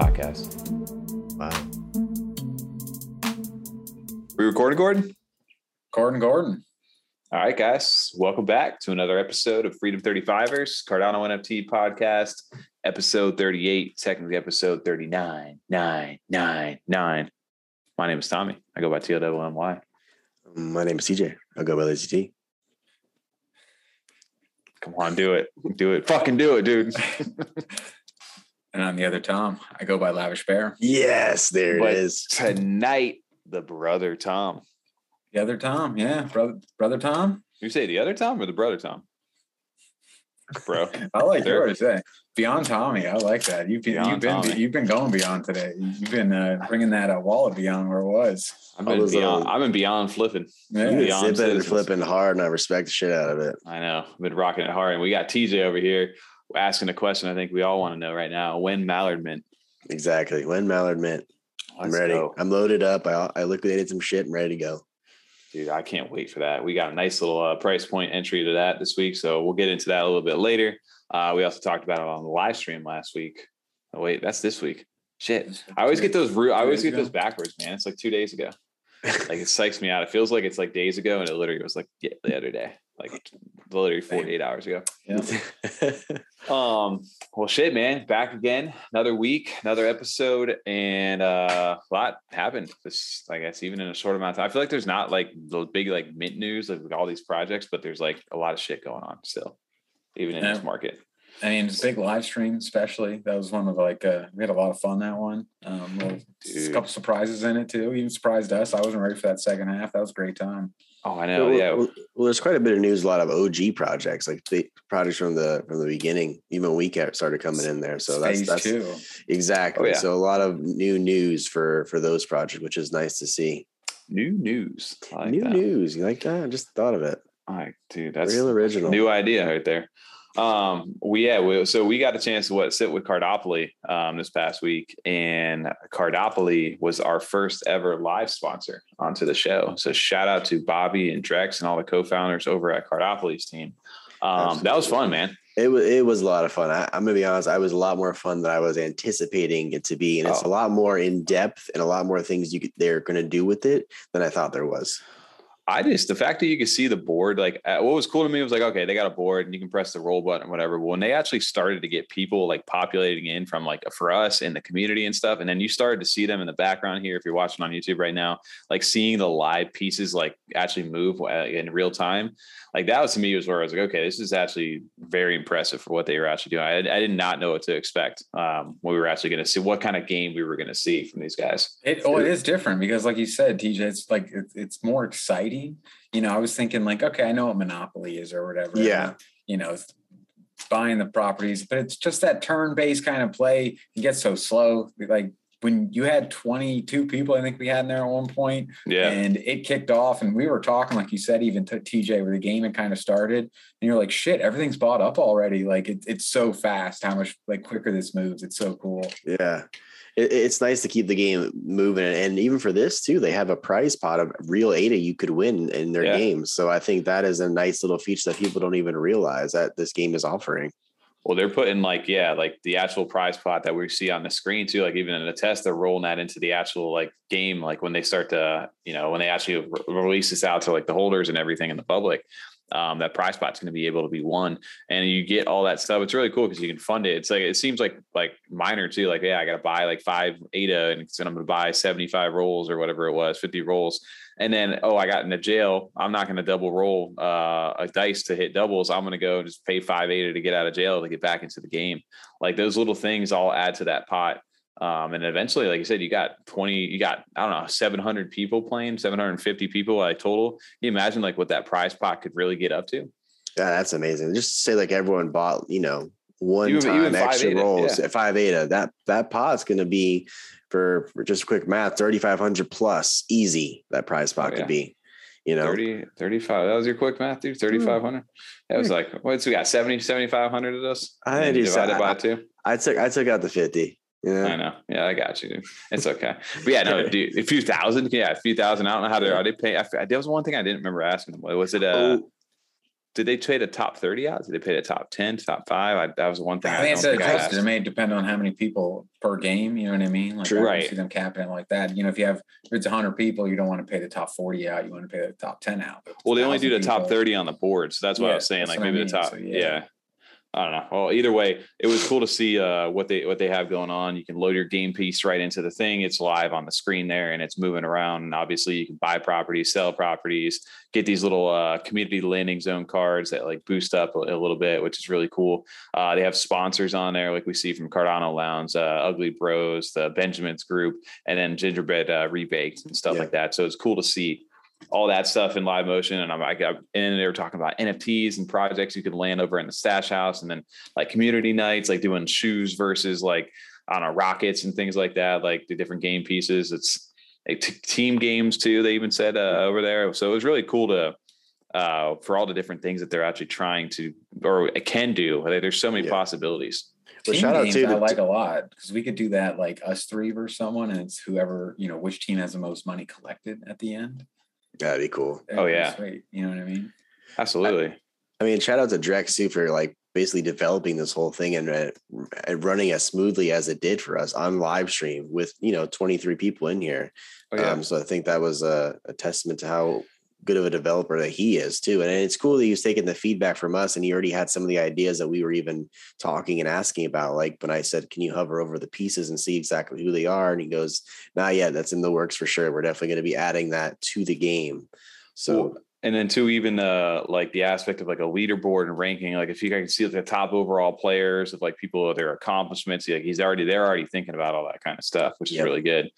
Dude, start the podcast. Wow. We recording, Gordon? Gordon Gordon. All right, guys. Welcome back to another episode of Freedom 35ers, Cardano NFT podcast, episode 38, technically episode 39. 9, 9, 9. My name is Tommy. I go by TLWMY. My name is CJ. I'll go by Lazy T. Come on, do it. Do it. Fucking do it, dude. And I'm the other Tom. I go by Lavish Bear. Yes, there But it is. Tonight, the brother Tom. The other Tom, yeah, brother, brother Tom. You say the other Tom or the brother Tom? Bro. I like There. yours. eh? Beyond Tommy, I like that. You've been, Beyond you've been, Tommy. you've been going beyond today. You've been uh, bringing that uh, wallet beyond where it was. I've been beyond. uh, I've been beyond flipping. Yeah. You been beyond zipping and flipping hard, and I respect the shit out of it. I know. I've been rocking it hard. And we got TJ over here asking a question I think we all want to know right now. When Mallard mint? Exactly. When Mallard Mint, I'm ready. go. I'm loaded up. I, I liquidated some shit. I'm ready to go. Dude, I can't wait for that. We got a nice little uh, price point entry to that this week. So we'll get into that a little bit later. Uh, we also talked about it on the live stream last week. Oh, wait, that's this week. Shit. I always get those, ru- I always get those backwards, man. It's like two days ago. Like it psychs me out. It feels like it's like days ago, and it literally was like yeah, the other day, like literally 48 hours ago. Yeah. Um, well, shit, man, back again, another week, another episode, and uh, a lot happened. This, I guess, even in a short amount of time. I feel like there's not like the big like mint news like with all these projects, but there's like a lot of shit going on still, even in this market. I mean, it's a big live stream, especially. That was one of like uh, we had a lot of fun that one. Um, a couple surprises in it too. Even surprised us. I wasn't ready for that second half. That was a great time. Oh, I know. well, Yeah, well, well, there's quite a bit of news. A lot of OG projects, like the projects from the from the beginning. Even we kept- started coming in there. So that's Phase that's two. exactly. Oh, yeah. So a lot of new news for for those projects, which is nice to see. new news. Like new that. news. You like that? I just thought of it. All right, dude, that's Real original. new idea right there. Um, we yeah, we, so we got a chance to what sit with Cardopoly um this past week, and Cardopoly was our first ever live sponsor onto the show. So shout out to Bobby and Drex and all the co-founders over at Cardopoly's team. Um, that was fun, man. It was it was a lot of fun. I, I'm gonna be honest. I was a lot more fun than I was anticipating it to be, and it's Oh. a lot more in depth and a lot more things you could, they're gonna do with it than I thought there was. I just the fact that you could see the board, like uh, what was cool to me was like, okay, they got a board and you can press the roll button whatever. When they actually started to get people like populating in from like for us in the community and stuff, and then you started to see them in the background here, if you're watching on YouTube right now, like seeing the live pieces like actually move uh, in real time, like that was to me was where I was like, okay, this is actually very impressive for what they were actually doing. I, I did not know what to expect um, when we were actually going to see what kind of game we were going to see from these guys. It oh, it is different because, like you said, TJ, it's like it's, it's more exciting. You know, I was thinking like, okay, I know what Monopoly is or whatever. Yeah. You know, buying the properties, but it's just that turn-based kind of play. It gets so slow. Like when you had 22 people, I think we had in there at one point, Yeah, and it kicked off, and we were talking, like you said, even to TJ, where the game had kind of started, and you're like, shit, everything's bought up already. Like it, it's so fast, how much like quicker this moves. It's so cool. Yeah. It, it's nice to keep the game moving, and even for this too, they have a prize pot of real ADA you could win in their Yeah. games. So I think that is a nice little feature that people don't even realize that this game is offering. Well, they're putting like yeah, like the actual prize pot that we see on the screen too. Like even in the test, they're rolling that into the actual like game. Like when they start to, you know, when they actually re- release this out to like the holders and everything in the public, um, that prize pot's going to be able to be won, and you get all that stuff. It's really cool because you can fund it. It's like it seems like like minor too. Like yeah, I got to buy like five ADA, and then I'm to buy seventy five rolls or whatever it was, fifty rolls. And then, oh, I got into jail. I'm not to double roll uh, a dice to hit doubles. I'm to go just pay five ADA to get out of jail to get back into the game. Like those little things all add to that pot. Um, and eventually, like you said, you got 20, you got, I don't know, 700 people playing, 750 people like total. Can you imagine like what that prize pot could really get up to? Yeah, that's amazing. Just say like everyone bought, you know, one Even- time even extra rolls yeah. at five ADA. That that pot's gonna be for, for just quick math, thirty five hundred plus easy. That prize pot Oh, yeah. could be. You know, 30, 35. That was your quick math, dude. 3,500. That was like, what's we got? 70, 7,500 of us? I just- divided by I- two. I took I took out the fifty. Yeah. I know. Yeah, I got you, dude. It's okay. But yeah, no, dude, a few thousand. Yeah, a few thousand. I don't know how they are they pay. I, that was one thing I didn't remember asking them. Was it uh Oh, did they pay the top 30 out? Did they pay the top 10, top five? I, that was one thing. I I, think don't it's think I adjusted. It may depend on how many people per game. You know what I mean? Like True. I Right. see them capping it like that. You know, if you have if it's hundred people, you don't want to pay the top forty out. You want to pay the top ten out. Well, they only do the 1,000 top 30 on the board. So that's what I was saying. Like what I maybe the top. So, yeah. yeah. I don't know. Well, either way, it was cool to see uh, what they what they have going on. You can load your game piece right into the thing. It's live on the screen there, and it's moving around. And obviously, you can buy properties, sell properties, get these little uh, community landing zone cards that like boost up a, a little bit, which is really cool. Uh, they have sponsors on there, like we see from Cardano Lounge, uh, Ugly Bros, the Benjamin's Group, and then Gingerbread uh, Rebaked and stuff Yeah. like that. So it's cool to see all that stuff in live motion. And I'm, I got, and they were talking about NFTs and projects you could land over in the stash house and then like community nights, like doing shoes versus like, I don't know, rockets and things like that, like the different game pieces. It's like t- team games too. They even said uh, over there. So it was really cool to, uh, for all the different things that they're actually trying to, or can do. There's so many Yeah. possibilities. Well, Team shout out to I the- like a lot because we could do that like us three versus someone, and it's whoever you know which team has the most money collected at the end. That'd be cool. That'd Oh, be yeah. sweet. You know what I mean? Absolutely. I mean, shout out to Drex too for like basically developing this whole thing and, uh, and running as smoothly as it did for us on live stream with you know 23 people in here. Oh, yeah. Um, so I think that was a, a testament to how good of a developer that he is too. And it's cool that he's taking the feedback from us and he already had some of the ideas that we were even talking and asking about. Like when I said, Can you hover over the pieces and see exactly who they are? And he goes, Not yet, that's in the works for sure. We're definitely going to be adding that to the game. So and then too, even uh like the aspect of like a leaderboard and ranking, like if you guys can see like the top overall players of like people their accomplishments, like he's already they're already thinking about all that kind of stuff, which is Yep. really good.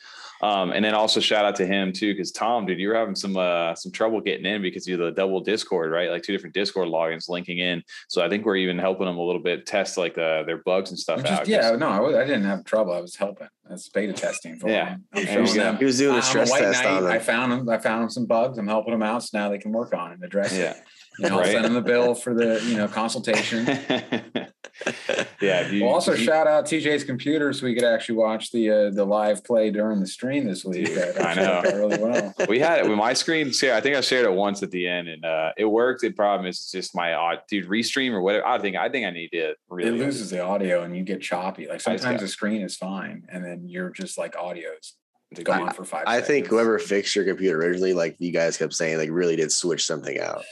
Um, and then also shout out to him too, because Tom, dude, you were having some uh some trouble getting in because you have the double Discord, right? Like two different Discord logins linking in. So I think we're even helping them a little bit test like the their bugs and stuff Which is- out. yeah, no, I, was, I didn't have trouble. I was helping. That's beta testing for Yeah. them. I'm showing them. he was doing I'm a a stress white test on knight. I found him I found them some bugs. I'm helping them out, so now they can work on and address it. Yeah. You know, I'll Right. send them the bill for the you know consultation. yeah. you- We'll also you- shout out TJ's computer so we could actually watch the uh, the live play during the stream this week. I know. really well. we had it with my screen share. I think I shared it once at the end, and uh, it worked. The problem is it's just my odd dude restream or whatever. I think I think I need to really. It loses the audio and you get choppy. Like sometimes the screen is fine, and then you're just like audio's to gone go- for five. I think whoever fixed your computer originally, like you guys kept saying, like really did switch something out.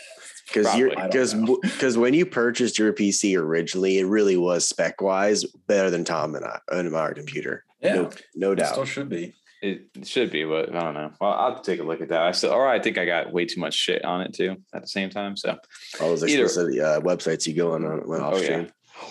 Because you're because because when you purchased your PC originally, it really was spec wise better than Tom and I and our computer. yeah, No, no it doubt. still should be. It should be, but I don't know. Well, I'll take a look at that. I still, or I think I got way too much shit on it too at the same time. So All those either- uh, websites you go on on when off Oh, yeah.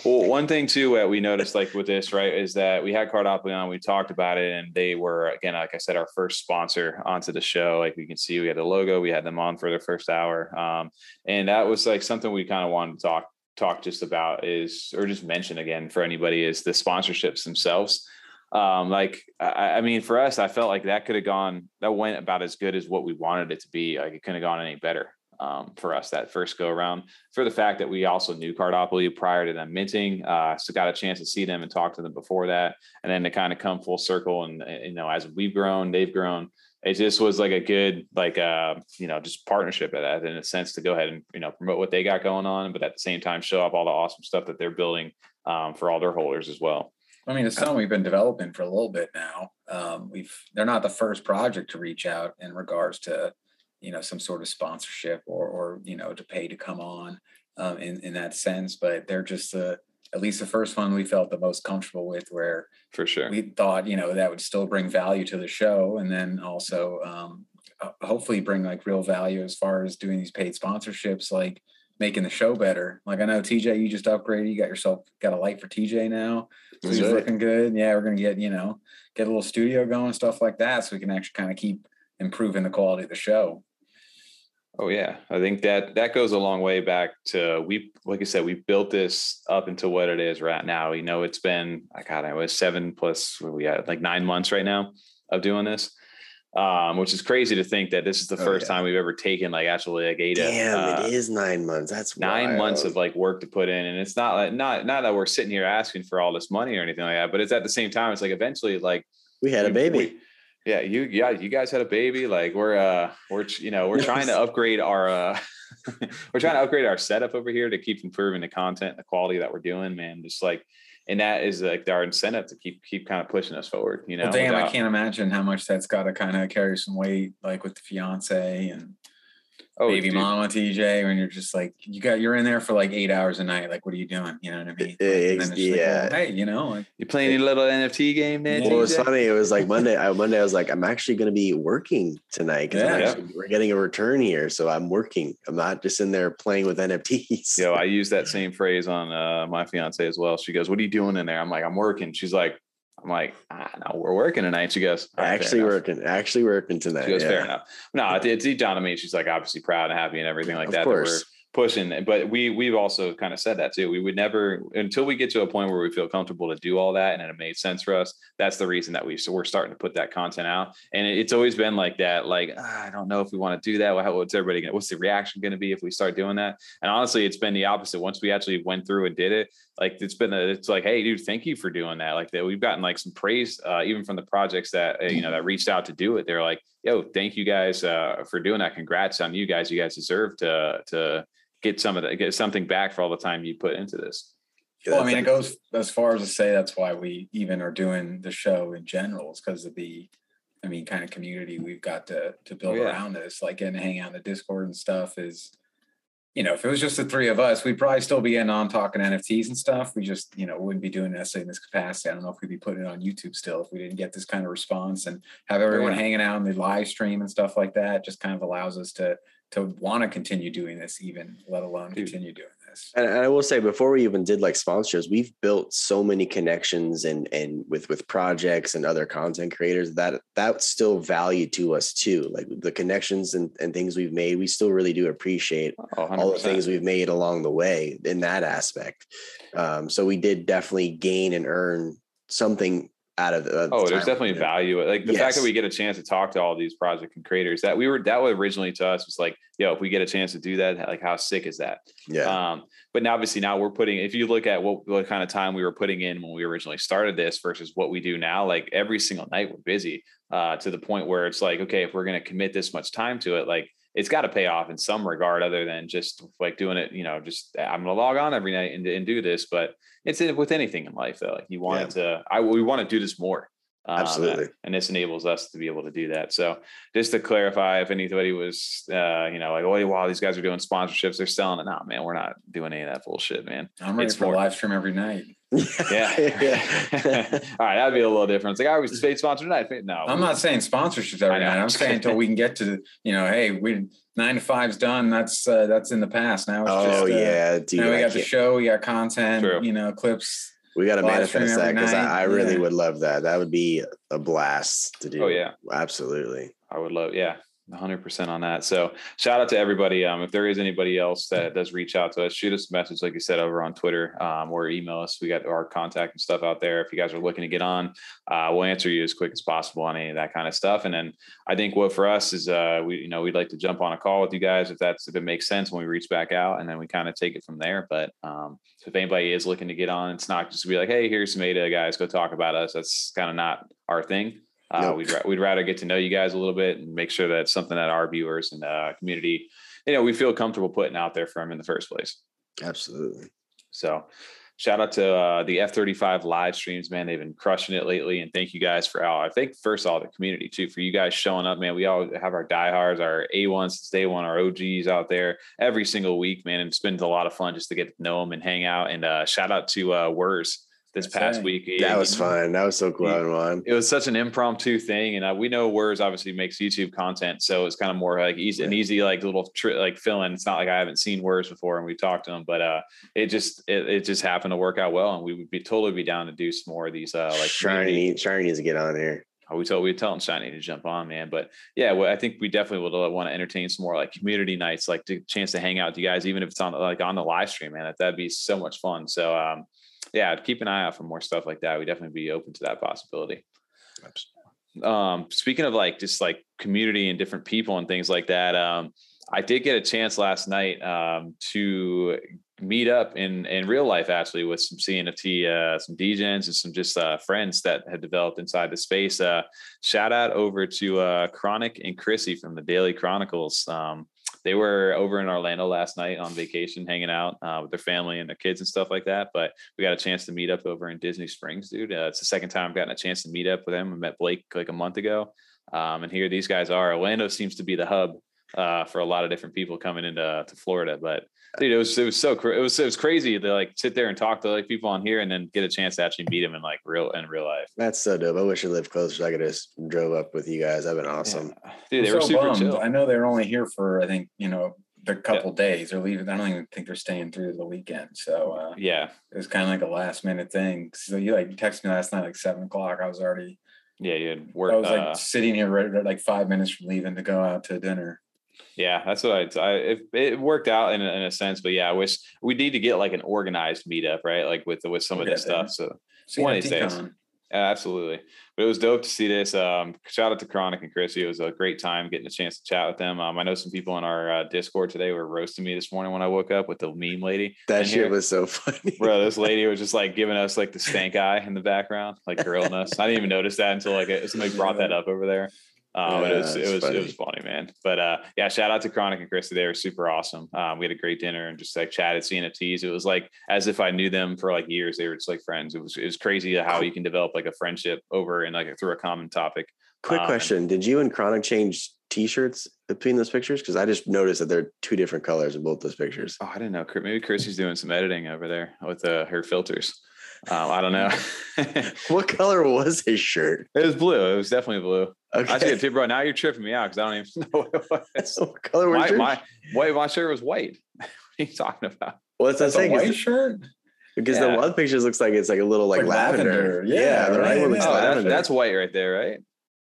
Well, one thing too that we noticed, like with this, right, is that we had Cardopoly on. We talked about it, and they were again, like I said, our first sponsor onto the show. Like we can see, we had the logo. We had them on for the first hour, um, and that was like something we kind of wanted to talk talk just about is, or just mention again for anybody is the sponsorships themselves. Um, like I, I mean, for us, I felt like that could have gone. That went about as good as what we wanted it to be. Like it couldn't have gone any better um, for us that first go around for the fact that we also knew Cardopoly prior to them minting. Uh, so got a chance to see them and talk to them before that. And then to kind of come full circle and, uh, you know, as we've grown, they've grown. It just was like a good, like, uh, you know, just partnership at that in a sense to go ahead and, you know, promote what they got going on, but at the same time, show up all the awesome stuff that they're building um, for all their holders as well. I mean, it's something we've been developing for a little bit now. Um, we've they're not the first project to reach out in regards to, you know, some sort of sponsorship or or you know to pay to come on um, in in that sense. But they're just uh, at least the first one we felt the most comfortable with, where For sure. we thought you know that would still bring value to the show, and then also um, hopefully bring like real value as far as doing these paid sponsorships, like making the show better. Like I know TJ, you just upgraded. You got yourself got a light for TJ now. So he's looking good. Yeah, we're gonna get you know get a little studio going, stuff like that, so we can actually kind of keep improving the quality of the show. Oh yeah, I think that that goes a long way back to we like I said we built this up into what it is right now. You know, it's been I got it was seven plus what we had like nine months right now of doing this, um, which is crazy to think that this is the Oh, first yeah. time we've ever taken like actually like eight. Damn, uh, it is nine months. That's nine months of like work to put in and it's not like not not that we're sitting here asking for all this money or anything like that but it's at the same time it's like eventually like we had a baby. we- Yeah, you yeah, you guys had a baby. Like we're uh we're you know, we're trying to upgrade our uh we're trying to upgrade our setup over here to keep improving the content, the quality that we're doing, man. Just like and that is like our incentive to keep keep kind of pushing us forward. You know, well, damn, without, I can't imagine how much that's got to kind of carry some weight, like with the fiance and oh, baby dude. mama TJ when you're just like you got you're in there for like eight hours a night. Like, what are you doing? You know what I mean? Like, yeah. Like, well, hey, you know, like, you playing a little NFT game, man? Well, it was funny. It was like Monday. I, Monday, I was like, I'm actually going to be working tonight because yeah. we're getting a return here, so I'm working. I'm not just in there playing with NFTs. Yo, I use that same phrase on uh, my fiance as well. She goes, "What are you doing in there?" I'm like, "I'm working." She's like, I'm like, ah, no, we're working tonight. She goes, actually working, actually working tonight. She goes, yeah. fair enough. No, it's deep down to me. She's like obviously proud and happy and everything like of that. Course. That pushing but we we've also kind of said that too we would never until we get to a point where we feel comfortable to do all that and it made sense for us that's the reason that we so we're starting to put that content out and it's always been like that like ah, i don't know if we want to do that what's everybody gonna what's the reaction going to be if we start doing that and honestly it's been the opposite once we actually went through and did it like it's been a, it's like hey dude thank you for doing that like that we've gotten like some praise uh, even from the projects that uh, you know that reached out to do it they're like yo thank you guys uh, for doing that congrats on you guys you guys deserve to to get some of that, get something back for all the time you put into this. well, I mean, it goes as far as to say that's why we even are doing the show in general, is because of the, I mean, kind of community we've got to to build oh, yeah. around this. Like getting to hang out in the Discord and stuff is, you know, if it was just the three of us, we'd probably still be in on talking NFTs and stuff. We just, you know, wouldn't be doing this in this capacity. I don't know if we'd be putting it on YouTube still if we didn't get this kind of response and have everyone yeah. hanging out in the live stream and stuff like that. Just kind of allows us to to want to continue doing this, even let alone continue doing this. And, I will say, before we even did like sponsors, we've built so many connections and and with with projects and other content creators that that's still value to us too. Like the connections and, and things we've made, we still really do appreciate all the things we've made along the way in that aspect. Um, so we did definitely gain and earn something out of the oh there's definitely value like the yes. fact that we get a chance to talk to all these project and creators that we were that was originally to us was like yo if we get a chance to do that like how sick is that? Yeah. Um but now obviously now we're putting if you look at what, what kind of time we were putting in when we originally started this versus what we do now like every single night we're busy uh to the point where it's like okay if we're going to commit this much time to it like it's got to pay off in some regard other than just like doing it you know just i'm going to log on every night and, and do this but it's with anything in life though. Like you want yeah. to, I we want to do this more. Um, Absolutely. And this enables us to be able to do that. So just to clarify, if anybody was, uh, you know, like, oh, wow, these guys are doing sponsorships, they're selling it. No, man, we're not doing any of that bullshit, man. I'm ready it's for more, live stream every night. Yeah. yeah. All right. That'd be a little different. It's like I was state sponsored tonight. No, I'm not saying sponsorships every night. I'm saying until we can get to, you know, hey, we nine to five's done. That's uh, that's in the past. Now it's oh, just, uh, yeah. Dude, now we got the show, we got content, True. you know, clips. We got to manifest that because I, I, really yeah. would love that. That would be a blast to do. Oh yeah, absolutely. I would love. Yeah, 100% on that. So shout out to everybody. Um, if there is anybody else that does reach out to us, shoot us a message, like you said, over on Twitter um, or email us. We got our contact and stuff out there. If you guys are looking to get on, uh, we'll answer you as quick as possible on any of that kind of stuff. And then I think what for us is, uh, we, you know, we'd like to jump on a call with you guys if that's, if it makes sense when we reach back out and then we kind of take it from there. But um, if anybody is looking to get on, it's not just to be like, Hey, here's some ADA guys, go talk about us. That's kind of not our thing. Uh, nope. we'd, we'd rather get to know you guys a little bit and make sure that it's something that our viewers and uh, community, you know, we feel comfortable putting out there for them in the first place. Absolutely. So shout out to uh, the F35 live streams, man. They've been crushing it lately. And thank you guys for all, I think first of all, the community too, for you guys showing up, man. We all have our diehards, our A1s since day one, our OGs out there every single week, man. And it's been a lot of fun just to get to know them and hang out. And uh, shout out to uh, Wurs this past right. week. That was fun. That was so cool. It, it was such an impromptu thing, and uh, we know Words obviously makes YouTube content, so it's kind of more like easy, an easy like little tri- like fill in. It's not like I haven't seen Words before, and we've talked to him, but uh, it just it, it just happened to work out well, and we would be totally be down to do some more of these uh like shiny shiny needs to get on here. Oh, we told we telling Shiny to jump on, man. But yeah, well, I think we definitely would want to entertain some more like community nights, like the chance to hang out with you guys, even if it's on like on the live stream, man. That'd be so much fun. So um, yeah, keep an eye out for more stuff like that. We definitely be open to that possibility. Um, speaking of like just like community and different people and things like that, um, I did get a chance last night um, to meet up in in real life actually with some CNFT, uh, some DJs and some just uh, friends that had developed inside the space. Uh, shout out over to uh, Chronic and Chrissy from the Daily Chronicles. Um, they were over in Orlando last night on vacation, hanging out uh, with their family and their kids and stuff like that. But we got a chance to meet up over in Disney Springs, dude. Uh, it's the second time I've gotten a chance to meet up with them. I met Blake like a month ago, um, and here these guys are. Orlando seems to be the hub uh, for a lot of different people coming into to Florida. But dude, it was it was so it was it was crazy to like sit there and talk to like people on here and then get a chance to actually meet them in like real in real life. That's so dope. I wish I lived closer so I could just drove up with you guys. That'd been awesome. Yeah. Dude, they I'm were so super bummed. chill. I know they're only here for I think you know a couple days. They're leaving. I don't even think they're staying through the weekend. So uh, Yeah, it was kind of like a last minute thing. So you like texted me last night like seven o'clock. I was already yeah, you had work. I was like uh, sitting here ready like five minutes from leaving to go out to dinner. Yeah, that's what I. I it, it worked out in a, in a sense, but yeah, I wish we need to get like an organized meetup, right? Like with with some of Yeah, this stuff. So CNFT One of these days. Yeah, absolutely, but it was dope to see this. Um, shout out to Chronic and Chrissy. It was a great time getting a chance to chat with them. Um, I know some people in our uh, Discord today were roasting me this morning when I woke up with the meme lady. That shit here. was so funny. Bro, this lady was just like giving us like the stank eye in the background, like grilling us. I didn't even notice that until like somebody brought that up over there. Um, but it was it was it was funny, man. But uh, yeah, shout out to Chronic and Christy. They were super awesome. Um, we had a great dinner and just like chatted CNFTs. It was like as if I knew them for like years. They were just like friends. It was it was crazy how you can develop like a friendship over and like through a common topic. Quick Um, question: Did you and Chronic change T-shirts between those pictures? Because I just noticed that they're two different colors in both those pictures. Oh, I didn't know. Chris- Maybe Chrissy's doing some editing over there with uh, her filters. Um, I don't know. What color was his shirt? It was blue. It was definitely blue. Okay. I see it, too, bro. Now you're tripping me out because I don't even know what it was. what color was my, yours? my, white, my shirt was white. what are you talking about? well, that's, That's what a I'm saying. white shirt. Because Yeah. the one pictures looks like it's like a little like, Like lavender. lavender. Yeah, the right right, one looks Oh, that's, lavender. that's white right there, right?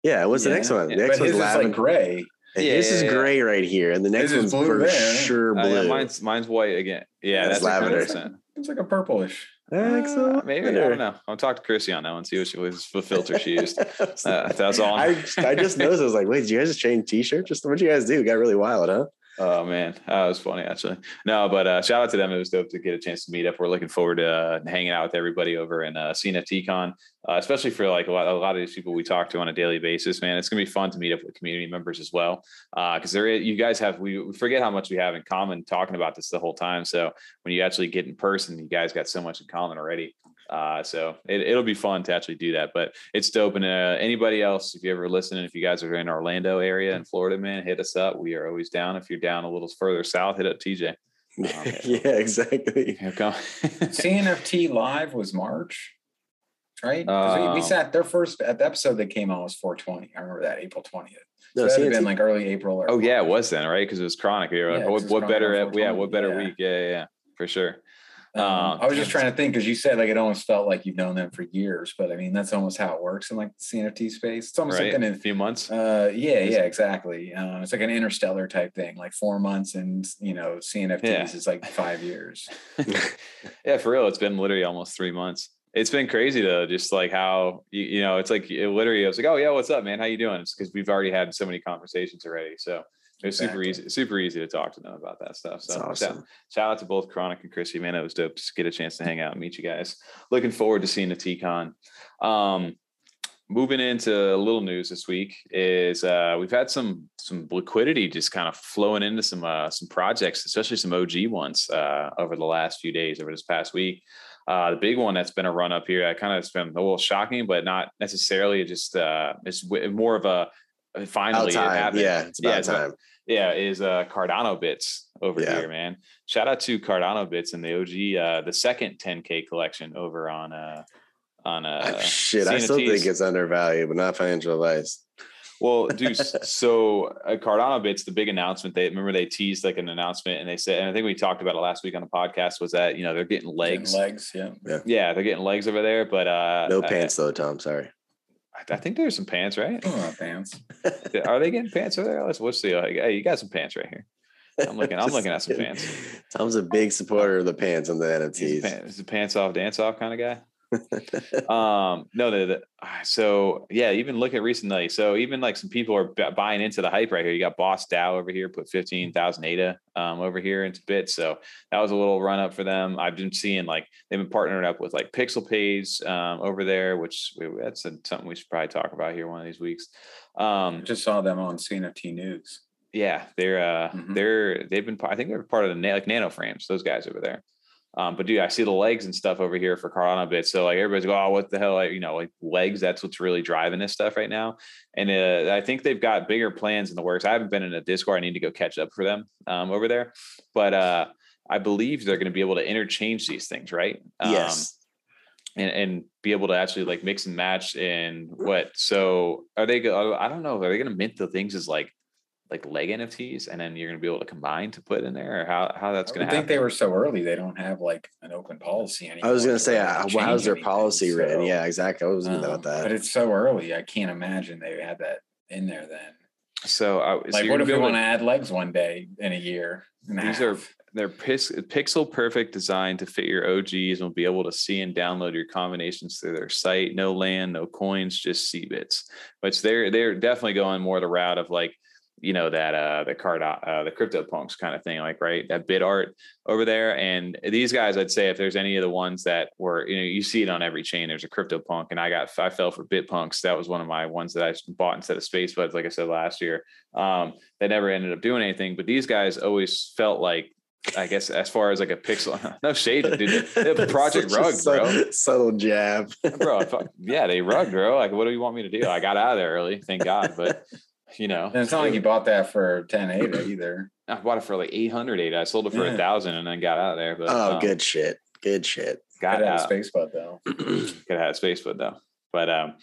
yeah. What's the next one? Yeah, The But next his one's is like lavender. gray. And Yeah, his is yeah, yeah. gray right here, and the next one's blue for there. sure Uh, blue. yeah, mine's mine's white again. Yeah, That's that's, lavender. lavender. It's like a purplish. Excellent. Uh, maybe I don't know. I'll talk to Chrissy on that one. See what she was the filter she used. Uh, that's all. I, I just noticed. I was like, wait, did you guys just change T-shirts? Just what you guys do? It got really wild, huh? Oh man, that was funny actually. No, but uh, shout out to them. It was dope to get a chance to meet up. We're looking forward to uh, hanging out with everybody over in uh, CNFT Con, uh, especially for like a lot, a lot of these people we talk to on a daily basis. Man, it's gonna be fun to meet up with community members as well, because there you guys have we, we forget how much we have in common talking about this the whole time. So when you actually get in person, you guys got so much in common already. Uh, so it, it'll be fun to actually do that. But it's dope. And uh, anybody else, if you ever listening, if you guys are in Orlando area in Florida, man, hit us up. We are always down. If you're down a little further south, hit up TJ. Okay. yeah, exactly. Here come. CNFT live was March, right? 'Cause we, we Um, sat their first at the episode that came out was 420. I remember that April 20th. No, So that had CNT been like early April. Or oh yeah, it was then, right? Because it was chronic. You're like, Yeah, 'cause what, what Chronic better? Yeah, what better 420, week? Yeah, yeah, yeah, for sure. Um, Um, I was just trying to think because you said like it almost felt like you've known them for years, but I mean that's almost how it works in like the CNFT space. It's almost Right, like a few months. uh yeah yeah exactly. Uh, it's like an interstellar type thing, like four months and you know CNFTs Yeah. is like five years. yeah, for real. It's been literally almost three months. It's been crazy though, just like how you, you know, it's like it literally. I was like, "Oh yeah, what's up, man? How you doing?" It's because we've already had so many conversations already. So it was super easy, super easy to talk to them about that stuff. So That's shout- shout out to both Chronic and Chrissy, man. It was dope to get a chance to hang out and meet you guys. Looking forward to seeing the TCon. Um, moving into a little news this week is uh, we've had some some liquidity just kind of flowing into some uh, some projects, especially some OG ones uh, over the last few days, over this past week. Uh, the big one that's been a run up here, I kind of it's been a little shocking, but not necessarily. Just uh, it's more of a finally About it time. happened. Yeah, it's about it's a- time. Yeah, is uh Cardano bits over Yeah. here, man. Shout out to Cardano bits and the OG, uh, the second 10k collection over on uh on uh Shit, I still CNFTs. think it's undervalued, but not financial advice. well, dude. so uh, Cardano bits, the big announcement. They remember they teased like an announcement, and they said, and I think we talked about it last week on the podcast. Was that you know they're getting legs? legs, yeah. Yeah, yeah, they're getting legs over there, but uh No I- pants though, Tom. Sorry. I, think there's some pants, right? Oh, pants. Are they getting pants over there? Let's let's see. Like, hey, you got some pants right here. I'm looking. I'm looking at some pants. Tom's a big supporter of the pants on the He's a, NFTs. pan, he's a pants off, dance off kind of guy. Um, no, the, the, ah, so yeah, even look at recently. So even like some people are b- buying into the hype right here. You got Boss DAO over here, put 15,000 ADA um, over here into bits. So that was a little run up for them. I've been seeing like they've been partnering up with like Pixel Pays um, over there, which we, that's something we should probably talk about here one of these weeks. Um, Just saw them on CNFT News. yeah, they're uh, Mhm. they're they've been. I think they're part of the like Nano Frames. Those guys over there. Um, but dude, I see the legs and stuff over here for Cardano bits. So like everybody's go, oh, what the hell? Like, you know, like legs. That's what's really driving this stuff right now. And uh, I think they've got bigger plans in the works. I haven't been in a Discord. I need to go catch up for them um, over there. But uh, I believe they're going to be able to interchange these things, right? Um, yes. and, and be able to actually like mix and match and what so are they go i don't know are they going to mint the things as like like leg nfts and then you're going to be able to combine to put in there or how how that's I going would I think they were so early. They don't have like an open policy anymore. I was gonna say, really uh, change well, how's their anything, policy written? Yeah, exactly. I was thinking um, about that. But it's so early. I can't imagine they had that in there then. so, uh, so Like, you're what if be we want to- to add legs one day in a year? and a These are- they're pix- pixel perfect designed to fit your OGs and will be able to see and download your combinations through their site. No land, no coins, just CBITs. Which they're they're definitely going more the route of like, you know, that uh the card uh the crypto punks kind of thing, like right, that bit art over there. And these guys, I'd say if there's any of the ones that were, you know, you see it on every chain, there's a crypto punk. And I got I fell for bit punks. That was one of my ones that I bought instead of space buds, like I said last year. Um, that never ended up doing anything. But these guys always felt like I guess as far as like a pixel, no shade, dude. Project Rug, bro. subtle- jab. bro. Yeah, they rug, bro. Like, what do you want me to do? I got out of there early, thank God. But you know, And it's not like you bought that for 10 ADA either. I bought it for like eight hundred ADA. I sold it for a Yeah. thousand and then got out of there. But Oh, um, good shit. Good shit. Got Got out out. space bud though. could have had space foot though. But um,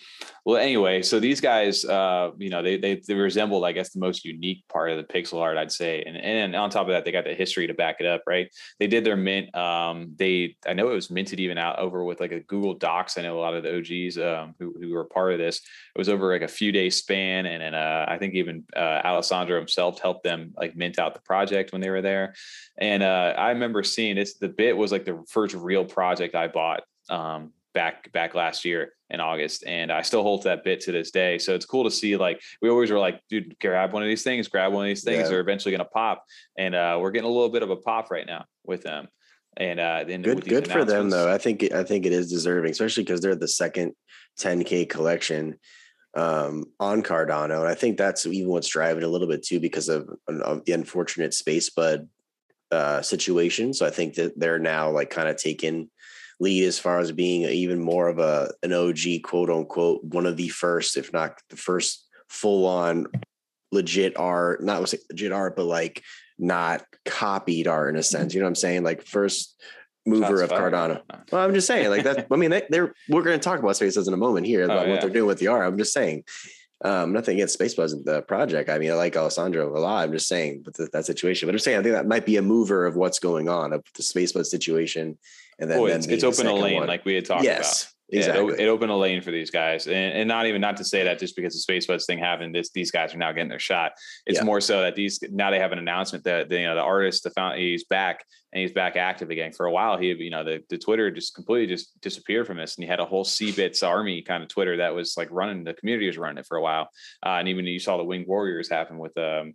well, anyway, so these guys, uh, you know, they, they they resembled, I guess, the most unique part of the pixel art, I'd say. And and on top of that, they got the history to back it up, right? They did their mint. Um, they I know it was minted even out over with like a Google Docs. I know a lot of the OGs um, who who were part of this. It was over like a few days span, and then uh, I think even uh, Alessandro himself helped them like mint out the project when they were there. And uh, I remember seeing this. The bit was like the first real project I bought um, back back last year in August, and I still hold to that bit to this day. So it's cool to see. Like we always were like, dude, grab one of these things, grab one of these things. Yeah. They're eventually going to pop, and uh, we're getting a little bit of a pop right now with them. And uh, then Good good for them though. I think I think it is deserving, especially because they're the second 10K collection um on Cardano. And I think that's even what's driving a little bit too, because of, of the unfortunate space bud uh situation. So I think that they're now like kind of taking lead as far as being even more of a an OG quote unquote one of the first, if not the first full on legit art, not legit art, but like not copied art in a sense. You know what I'm saying? Like first mover Shots of. Cardano. Well, I'm just saying, like that. I mean, they, they're we're going to talk about Space in a moment here about Oh, what they're doing with the art. I'm just saying, um, nothing against Space and the project. I mean, I like Alessandro a lot. I'm just saying, but th- that situation. But I'm saying, I think that might be a mover of what's going on of the Space Buds situation, and then them it's, it's open a lane one. like we had talked about. yes, Yeah, it exactly. it, opened a lane for these guys, and, and not even not to say that just because the space buds thing happened, this these guys are now getting their shot. It's Yeah. more so that these now they have an announcement that the, you know the artist, the found he's back and he's back active again. For a while, he you know the, the Twitter just completely just disappeared from this, and he had a whole Cbits army kind of Twitter that was like running the community was running it for a while, uh, and even you saw the Winged Warriors happen with um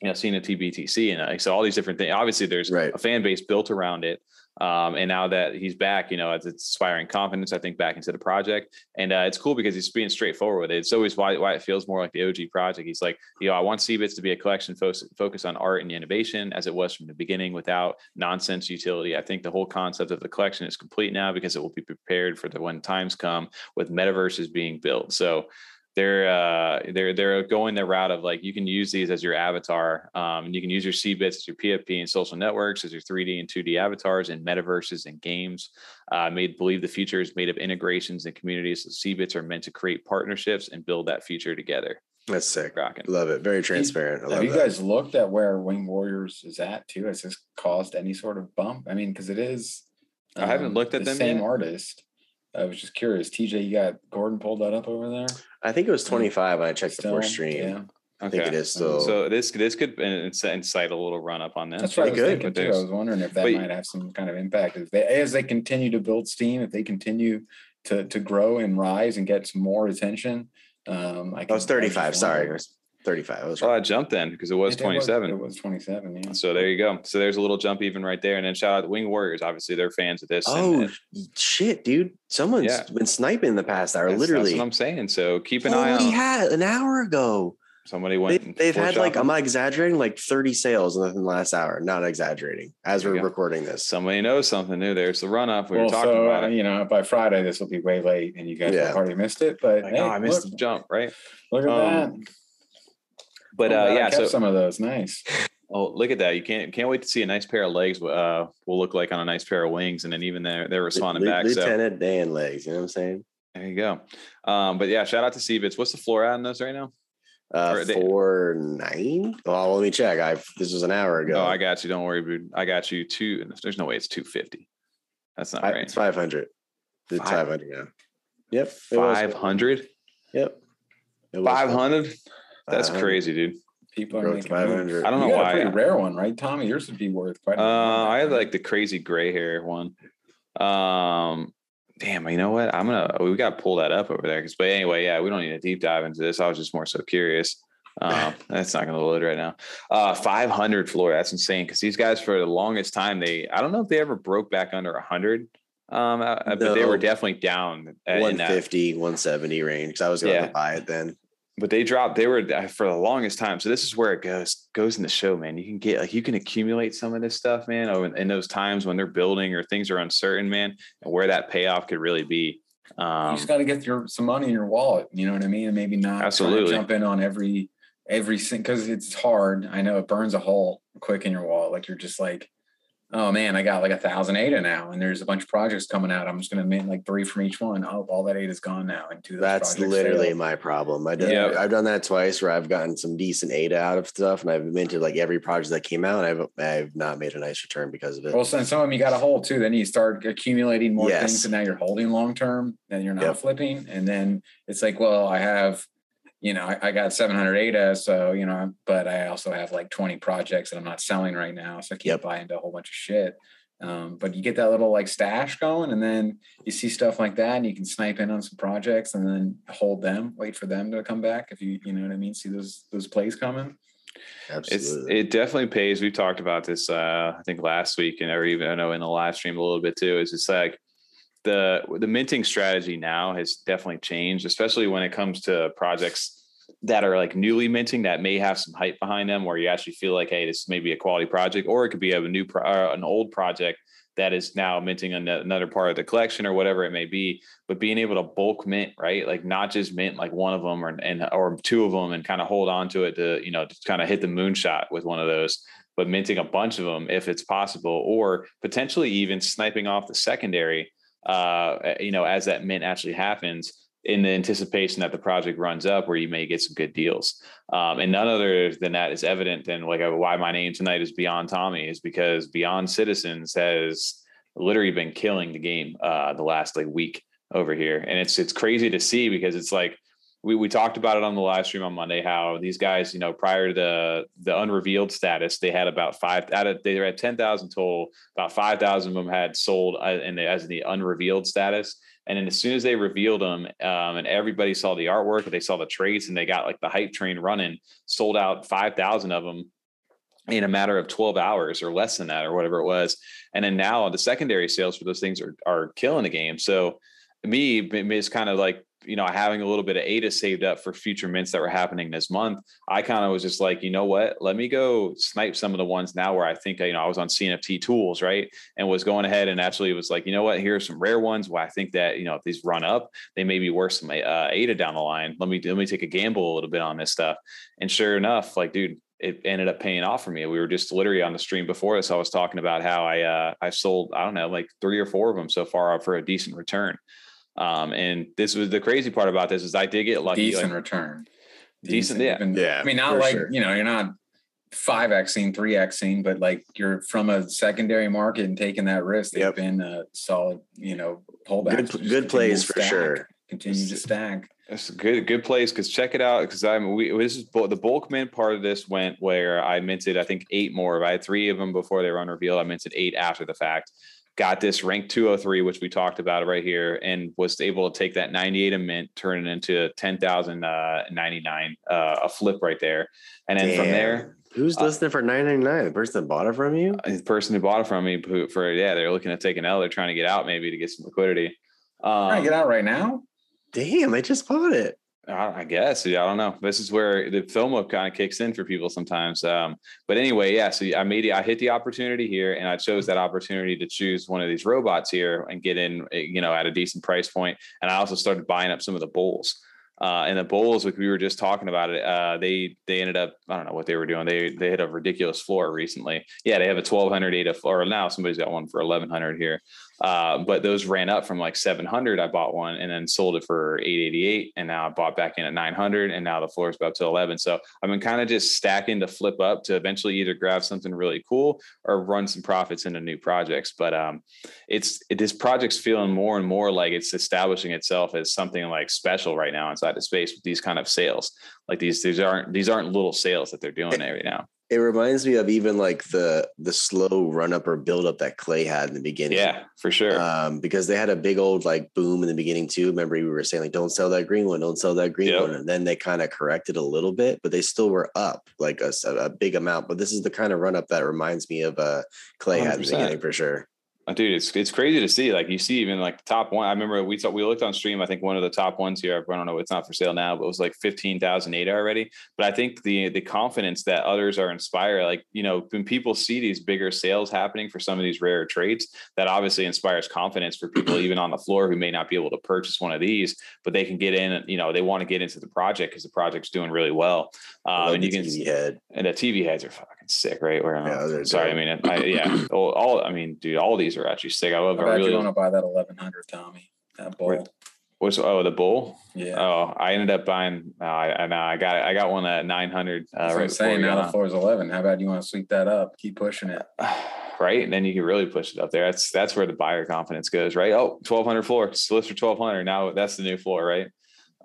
you know seeing a TBTC and uh, so all these different things. Obviously, there's Right. a fan base built around it. Um, and now that he's back, you know, it's, it's inspiring confidence, I think, back into the project. And uh, it's cool because he's being straightforward with it. It's always why, why it feels more like the OG project. He's like, you know, I want CBITS to be a collection fo- focus on art and innovation as it was from the beginning without nonsense utility. I think the whole concept of the collection is complete now because it will be prepared for the when times come with metaverses being built. So they're uh they're they're going the route of like you can use these as your avatar um and you can use your cbits as your pfp and social networks as your 3d and 2d avatars and metaverses and games uh made believe the future is made of integrations and communities so cbits are meant to create partnerships and build that future together That's sick. rocking Love it. Very transparent. I love Have you that. guys looked at where Wing Warriors is at too? Has this caused any sort of bump? I mean, because it is. um, I haven't looked at the them same yet. artist. I was just curious. TJ, you got Gordon pulled that up over there. I think it was 25 when I checked before Still, stream. Yeah. I think it is Okay. still. So this this could incite a little run up on them. That's what I was good, thinking too. I was wondering if that but- might have some kind of impact if they, as they continue to build steam, if they continue to to grow and rise and get some more attention. Um, I I was can- I 35. Sorry. wonder. Was 35. I was Oh. I jumped then because it was It- it 27. It was 27. Yeah. So there you go. So there's a little jump even right there. And then shout out the Wing Warriors. Obviously, they're fans of this. Oh, and shit, dude. Someone's Yeah. been sniping in the past hour, that's, that's literally. what I'm saying. So keep an eye Holy on. hat, an hour ago. Somebody They, went. and they've had like, shopping. I'm not exaggerating, like 30 sales in the last hour. Not exaggerating as we're go. recording this. Somebody knows something new. There's the run up. We were talking so about uh, it. you know, by Friday this will be way late, and you guys Yeah. have already missed it. But Like, hey, oh, I missed look, the jump, right? look at Um, that. But I'm uh, yeah, so some of those nice. oh, look at that! You can't can't wait to see a nice pair of legs. Uh, will look like on a nice pair of wings, and then even they're they're responding Lieu- back. So Lieutenant Dan legs, you know what I'm saying? there you go. Um, but yeah, shout out to Cbits. What's the floor out on those right now? Uh, they- four nine. Well, let me check. I this was an hour ago. Oh, I got you. Don't worry, dude. I got you. Two. There's no way it's 250. That's not I- right. It's five hundred. It's five hundred now. Yep. 500. Yep. 500. That's 500. crazy, dude. People are Broke making 500. moves. I don't You know got why. A pretty rare one, right, Tommy? Yours would be worth quite. a Uh, I than had like the crazy gray hair one. Um, damn, you know what? I'm gonna we got to pull that up over there. Because, but anyway, yeah, we don't need a deep dive into this. I was just more so curious. Um, that's not gonna load right now. Uh, 500 floor. That's insane. Because these guys, for the longest time, they I don't know if they ever broke back under 100. Um, uh, but they were definitely down at, in that 150, 170 range. Because I was going to Yeah. buy it then. But they dropped they were uh, for the longest time so this is where it goes goes in the show man you can get like you can accumulate some of this stuff man oh, in, in those times when they're building or things are uncertain man and where that payoff could really be um, you just got to get your some money in your wallet. You know what I mean? And maybe not Absolutely. jump in on every every thing because it's hard. I know it burns a hole quick in your wallet. Like you're just like, oh man, I got like a thousand ADA now, and there's a bunch of projects coming out. I'm just gonna mint like three from each one. Oh, all that ADA is gone now, and two. That's literally failed. my problem. I did, Yeah. I've done that twice where I've gotten some decent ADA out of stuff and I've minted like every project that came out. And I've, I've not made a nice return because of it. Well, since some of them you got to hold too, then you start accumulating more Yes. things, and now you're holding long term. Then you're not Yep. flipping, and then it's like, well, I have, you know, I, I got 700 ADA, so you know, but I also have like 20 projects that I'm not selling right now, so I can't Yep. buy into a whole bunch of shit. Um, but you get that little like stash going, and then you see stuff like that, and you can snipe in on some projects, and then hold them, wait for them to come back if you, you know what I mean. See those those plays coming. it's Absolutely. it definitely pays We've talked about this uh i think last week and or even i know in the live stream a little bit too is it's like the the minting strategy now has definitely changed especially when it comes to projects that are like newly minting that may have some hype behind them where you actually feel like hey this may be a quality project or it could be a new pro- uh, an old project that is now minting an- another part of the collection or whatever it may be. But being able to bulk mint right? Like not just mint like one of them or and or two of them and kind of hold on to it to you know to kind of hit the moonshot with one of those but minting a bunch of them if it's possible or potentially even sniping off the secondary uh you know as that mint actually happens in the anticipation that the project runs up where you may get some good deals. Um, and none other than that is evident than like why my name tonight is beyond tommy is because beyond citizens has literally been killing the game uh the last like week over here. And it's it's crazy to see because it's like we, we talked about it on the live stream on Monday how these guys, you know, prior to the the unrevealed status, they had about five out of they were at ten thousand total. About five thousand of them had sold uh, in the, as the unrevealed status. And then as soon as they revealed them, um, and everybody saw the artwork, they saw the traits, and they got like the hype train running, sold out five thousand of them in a matter of 12 hours or less than that or whatever it was and then now the secondary sales for those things are are killing the game so me it's kind of like you know having a little bit of ADA saved up for future mints that were happening this month I kind of was just like you know what let me go snipe some of the ones now where I think you know I was on CNFT tools right and was going ahead and actually was like you know what here's some rare ones where I think that you know if these run up they may be worth some uh, ADA down the line let me let me take a gamble a little bit on this stuff and sure enough like dude it ended up paying off for me. We were just literally on the stream before this. I was talking about how I uh, I sold I don't know like three or four of them so far for a decent return. Um, and this was the crazy part about this is I did get lucky. Decent like, return. Decent, yeah. Even- Yeah, I mean, not like sure. you know, you're not five xing, three xing, but like you're from a secondary market and taking that risk. They've Yep. been a solid, you know, pullback. Good- good plays for sure. continue to stack. That's a good good place because check it out because I'm we this is the bulk mint part of this went where I minted I think eight more. I had three of them before they were unrevealed. I minted eight after the fact. Got this rank 203, which we talked about right here, and was able to take that 98 a mint, turn it into 10,099, uh, a flip right there. And then Damn. from there, Who's uh, listening for nine ninety nine? The person that bought it from you? The person who bought it from me for yeah, they're looking to take an L. They're trying to get out maybe to get some liquidity. Um, trying to get out right now. Damn, they just bought it. I guess. Yeah, I don't know. This is where the FOMO kind of kicks in for people sometimes. Um, but anyway, yeah. So I made I hit the opportunity here, and I chose that opportunity to choose one of these robots here and get in, eh, you know, at a decent price point. And I also started buying up some of the bowls. Uh, and the bowls, like we were just talking about it, uh, they they ended up I don't know what they were doing. They they hit a ridiculous floor recently. Yeah, they have a twelve hundred ADA floor now. Somebody's got one for eleven hundred here. Uh, but those ran up from like 700. I bought one and then sold it for 888. And now I bought back in at 900. And now the floor is up to 11. So I've been kind of just stacking to flip up to eventually either grab something really cool or run some profits into new projects. But um, it's it, this project's feeling more and more like it's establishing itself as something like special right now inside the space with these kind of sales. Like these, these aren't these aren't little sales that they're doing right now it reminds me of even like the the slow run up or build up that Clay had in the beginning. Yeah, for sure. Um, because they had a big old like boom in the beginning too. Remember we were saying like, don't sell that green one, don't sell that green yep. one, and then they kind of corrected a little bit, but they still were up like a, a, big amount. But this is the kind of run up that reminds me of uh Clay 100%. had in the beginning for sure. Uh, dude, it's it's crazy to see. Like you see, even like the top one. I remember we thought we looked on stream. I think one of the top ones here. I don't know. It's not for sale now, but it was like fifteen thousand eight already. But I think the the confidence that others are inspired. Like you know, when people see these bigger sales happening for some of these rare trades, that obviously inspires confidence for people even on the floor who may not be able to purchase one of these, but they can get in. You know, they want to get into the project because the project's doing really well. Um, and you can TV head. and the TV heads are fucking sick, right? Where yeah, sorry, I mean, I, yeah, all, all, I mean, dude, all these are actually sick. I love. I really want to buy that eleven hundred, Tommy. That bull. What's oh the bull? Yeah. Oh, I ended up buying. Uh, I know I got I got one at nine hundred. Uh, right I'm saying now the floor is eleven. How about you want to sweep that up? Keep pushing it. right, and then you can really push it up there. That's that's where the buyer confidence goes, right? Oh, 1200 floor, list for 1200. Now that's the new floor, right?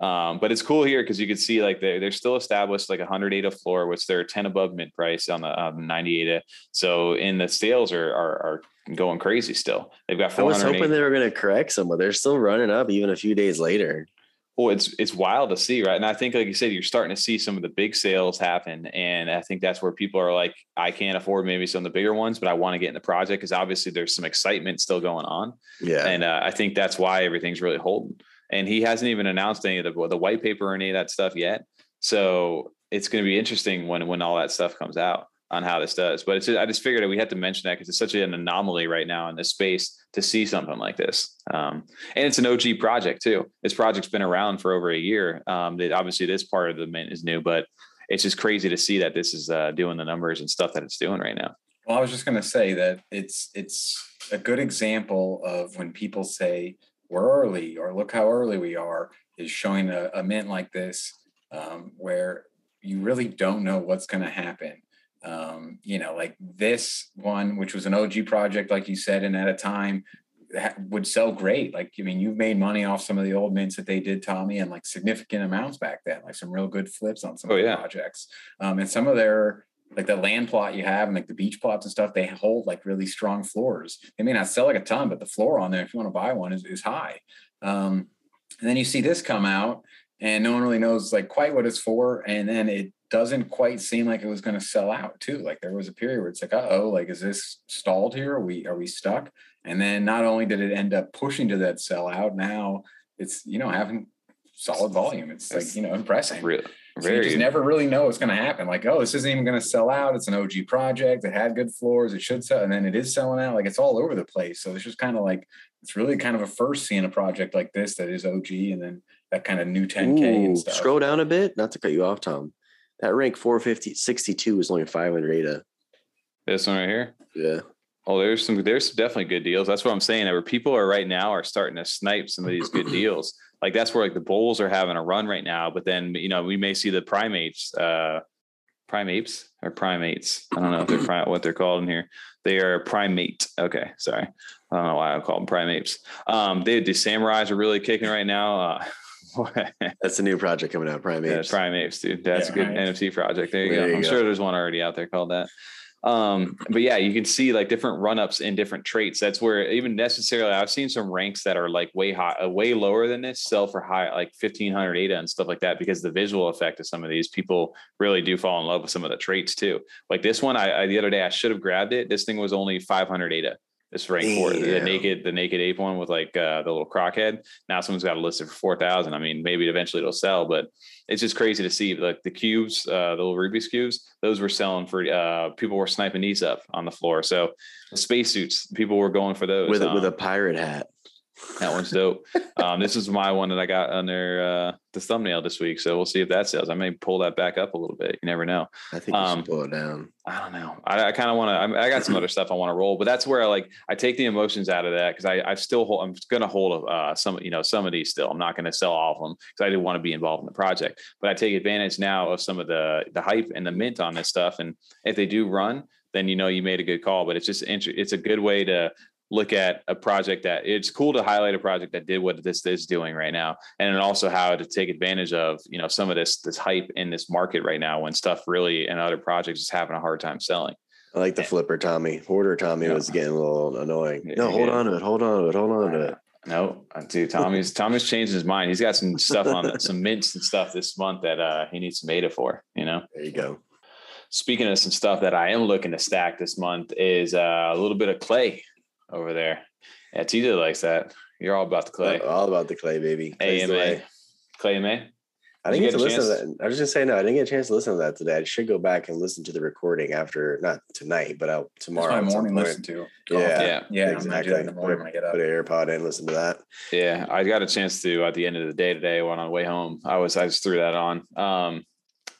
Um, but it's cool here because you can see like they're, they're still established like 100 ADA floor, which they're 10 above mid price on the um, 90 ADA. So in the sales are, are, are going crazy still. They've got. I was hoping they were going to correct some, but they're still running up even a few days later. Well, it's it's wild to see, right? And I think, like you said, you're starting to see some of the big sales happen, and I think that's where people are like, I can't afford maybe some of the bigger ones, but I want to get in the project because obviously there's some excitement still going on. Yeah, and uh, I think that's why everything's really holding and he hasn't even announced any of the the white paper or any of that stuff yet. So it's going to be interesting when when all that stuff comes out on how this does. But it's I just figured we had to mention that because it's such an anomaly right now in this space to see something like this. Um, and it's an OG project too. This project's been around for over a year. Um, that obviously this part of the mint is new, but it's just crazy to see that this is uh, doing the numbers and stuff that it's doing right now. Well, I was just going to say that it's it's a good example of when people say we're early or look how early we are is showing a, a mint like this um, where you really don't know what's going to happen. Um, you know like this one which was an og project like you said and at a time that would sell great. Like i mean you've made money off some of the old mints that they did tommy and like significant amounts back then like some real good flips on some oh, of the yeah. projects. Um, and some of their like the land plot you have and like the beach plots and stuff, they hold like really strong floors. They may not sell like a ton, but the floor on there, if you want to buy one, is, is high. Um, and then you see this come out and no one really knows like quite what it's for. And then it doesn't quite seem like it was going to sell out too. Like there was a period where it's like, uh oh, like is this stalled here? Are we are we stuck? And then not only did it end up pushing to that sellout, now it's you know having solid volume. It's like you know impressive. Really, so you just never really know what's going to happen. Like, oh, this isn't even going to sell out. It's an OG project. It had good floors. It should sell, and then it is selling out. Like it's all over the place. So it's just kind of like it's really kind of a first seeing a project like this that is OG, and then that kind of new 10k Ooh, and stuff. Scroll down a bit, not to cut you off, Tom. That rank 450 62 is only 500 ADA. This one right here. Yeah. Oh, there's some. There's definitely good deals. That's what I'm saying. Where people are right now are starting to snipe some of these good deals like that's where like the bulls are having a run right now but then you know we may see the primates uh primates or primates i don't know if they're what they're called in here they are primate okay sorry I don't know why I call them primates. Um, they the samurais are really kicking right now. Uh, That's a new project coming out, Prime yeah, Apes. prime apes, dude. That's Yeah, a good right. NFT project. There you There go. you I'm go. sure there's one already out there called that. Um, but yeah, you can see like different run ups in different traits. That's where even necessarily I've seen some ranks that are like way high, uh, way lower than this sell for high, like 1500 ADA and stuff like that, because the visual effect of some of these people really do fall in love with some of the traits too. Like this one, I, I the other day I should have grabbed it. This thing was only 500 ADA. This rank for the naked, the naked ape one with like uh, the little croc head. Now someone's got it listed for 4,000. I mean, maybe eventually it'll sell, but it's just crazy to see like the cubes, uh, the little Rubik's cubes, those were selling for uh, people were sniping these up on the floor. So spacesuits, people were going for those. with a, with a Um, pirate hat. That one's dope. um, this is my one that I got under uh, the thumbnail this week. So we'll see if that sells. I may pull that back up a little bit. You never know. I think um, should pull it down. I don't know. I, I kind of want to. I, got some other stuff I want to roll, but that's where I like I take the emotions out of that because I I still hold. I'm going to hold uh, some you know some of these still. I'm not going to sell all of them because I do want to be involved in the project. But I take advantage now of some of the the hype and the mint on this stuff. And if they do run, then you know you made a good call. But it's just it's a good way to look at a project that it's cool to highlight a project that did what this is doing right now and also how to take advantage of you know some of this this hype in this market right now when stuff really and other projects is having a hard time selling I like the flipper Tommy. Hoarder Tommy was getting a little annoying. No, hold yeah. on to it. Hold on to it. Hold on to it. no uh, dude tommy's tommy's changed his mind he's got some stuff on some mints and stuff this month that uh he needs some ADA for you know There you go. speaking of some stuff that i am looking to stack this month is uh, a little bit of clay over there yeah tj likes that you're all about the clay All about the clay, baby. Clay's the ama clay ama I Did didn't you get to get a listen to chance? that. I was just saying, no, I didn't get a chance to listen to that today. I should go back and listen to the recording after, not tonight, but out That's tomorrow. my morning point. listen to. Yeah, yeah Yeah, I'm gonna do that in the morning when I get up. Put an AirPod in, listen to that. Yeah, I got a chance to at the end of the day today when on the way home. I was I just threw that on. Um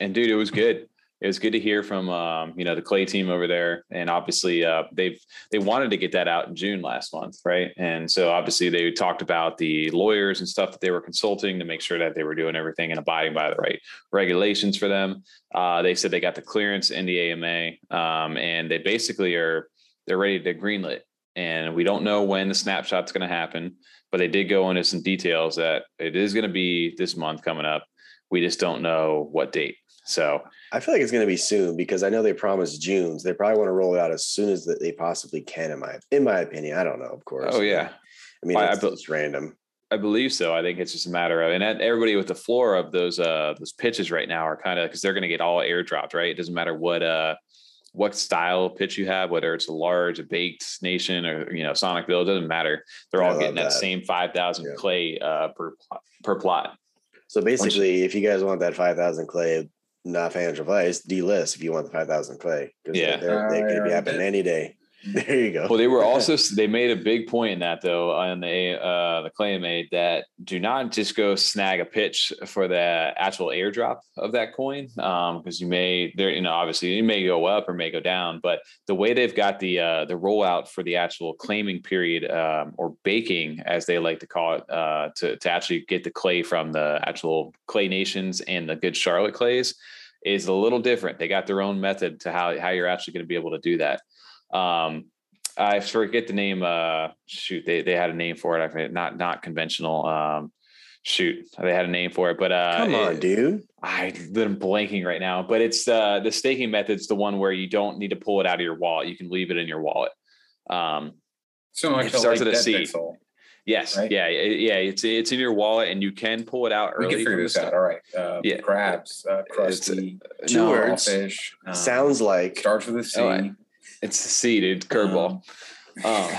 and dude, it was good. It was good to hear from um, you know, the clay team over there. And obviously uh they've they wanted to get that out in June last month, right? And so obviously they talked about the lawyers and stuff that they were consulting to make sure that they were doing everything and abiding by the right regulations for them. Uh they said they got the clearance in the AMA um and they basically are they're ready to greenlit. And we don't know when the snapshot's going to happen but they did go into some details that it is going to be this month coming up. We just don't know what date. So I feel like it's going to be soon because I know they promised June. So they probably want to roll it out as soon as that they possibly can. In my in my opinion, I don't know. Of course. oh yeah, I mean, I- I it's, be- it's random. I believe so. I think it's just a matter of and everybody with the floor of those uh those pitches right now are kind of because they're going to get all airdropped, right? It doesn't matter what uh what style of pitch you have, whether it's a large, a baked nation, or you know Sonic Bill, it doesn't matter. They're I all getting that, that. same five thousand Yeah. clay uh per plot- per plot. So basically, if you guys want that five thousand clay, not financial advice, delist if you want the five thousand clay. 'cause Yeah. they're- they Alright, could be uh, happening any day. There you go. Well, they were also they made a big point in that though on the uh the claim made that do not just go snag a pitch for the actual airdrop of that coin um because you may there you know obviously you may go up or may go down but the way they've got the uh the rollout for the actual claiming period um or baking as they like to call it uh to to actually get the clay from the actual clay nations and the good Charlotte clays is a little different. They got their own method to how how you're actually going to be able to do that. Um, I forget the name. Uh, shoot, they they had a name for it. I forget, not not conventional. Um, shoot, they had a name for it, but uh, Come on, it- dude. I I'm blanking right now. But it's uh, the staking method's the one where you don't need to pull it out of your wallet. You can leave it in your wallet. Um, So like It starts like with a Dead Pixel. yes, Right. yeah, yeah. It's it's in your wallet, and you can pull it out We early. can figure this out. All right. Uh, Yeah. Crabs, uh, crusty, Two No, words. fish. Um, Sounds like starts with a C. Oh, I- It's a dude. Curveball. Um,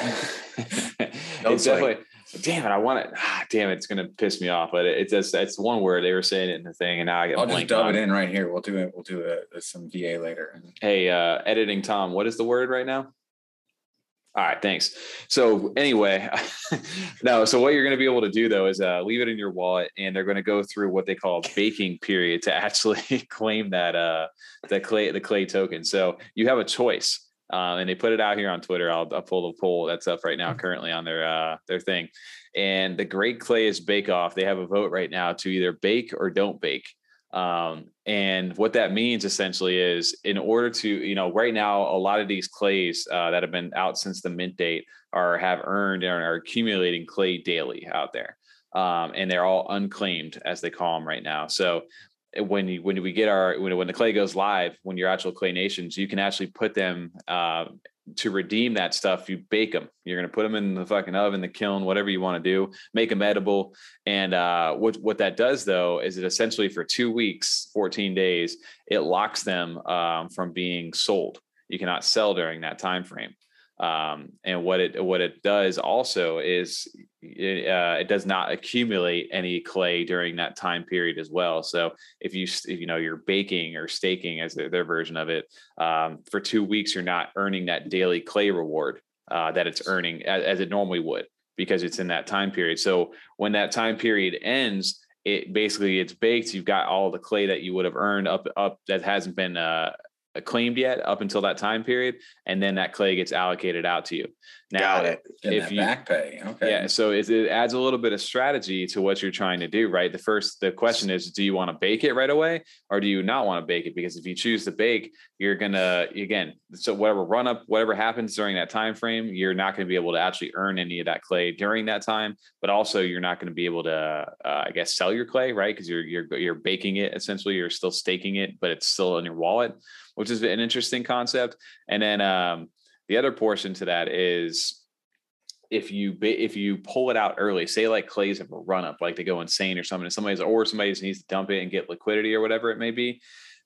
it's say. definitely. Damn it! I want it. Ah, damn it! It's gonna piss me off. But it, it's just it's one word they were saying it in the thing, and now I get I'll just dub on it in right here. We'll do it. We'll do a, a- some VA later. Hey, uh, editing Tom, what is the word right now? All right, thanks. So anyway, no. So what you're going to be able to do though is uh, leave it in your wallet, and they're going to go through what they call a baking period to actually claim that uh, the clay the clay token. So you have a choice, um, and they put it out here on Twitter. I'll, I'll pull the poll that's up right now, currently on their uh, their thing. And the Great Clay is Bake Off. They have a vote right now to either bake or don't bake. Um, and what that means essentially is in order to, you know, right now, a lot of these clays uh, that have been out since the mint date are have earned and are accumulating clay daily out there. Um, and they're all unclaimed as they call them right now. So when you, when we get our when, when the clay goes live, when your actual clay nations, you can actually put them uh, to redeem that stuff, you bake them. You're to put them in the fucking oven, the kiln, whatever you want to do, make them edible. And uh, what what that does though is it essentially for two weeks, 14 days, it locks them um, from being sold. You cannot sell during that time frame. Um, and what it what it does also is it, uh, it does not accumulate any clay during that time period as well. So if you if, you know you're baking or staking as their, their version of it um, for two weeks, you're not earning that daily clay reward uh, that it's earning as, as it normally would because it's in that time period. So when that time period ends, it basically it's baked. You've got all the clay that you would have earned up up that hasn't been uh, claimed yet up until that time period, and then that clay gets allocated out to you. Now, if you back pay, okay, yeah, so it, it, adds a little bit of strategy to what you're trying to do, right? The first, the question is, do you want to bake it right away, or do you not want to bake it? Because if you choose to bake, you're gonna again, so whatever run up, whatever happens during that time frame, you're not going to be able to actually earn any of that clay during that time, but also you're not going to be able to, uh, I guess, sell your clay, right? Because you're you're you're baking it essentially, you're still staking it, but it's still in your wallet which is an interesting concept. And then um, the other portion to that is if you if you pull it out early, say like clays have a run up, like they go insane or something, and somebody's or somebody needs to dump it and get liquidity or whatever it may be.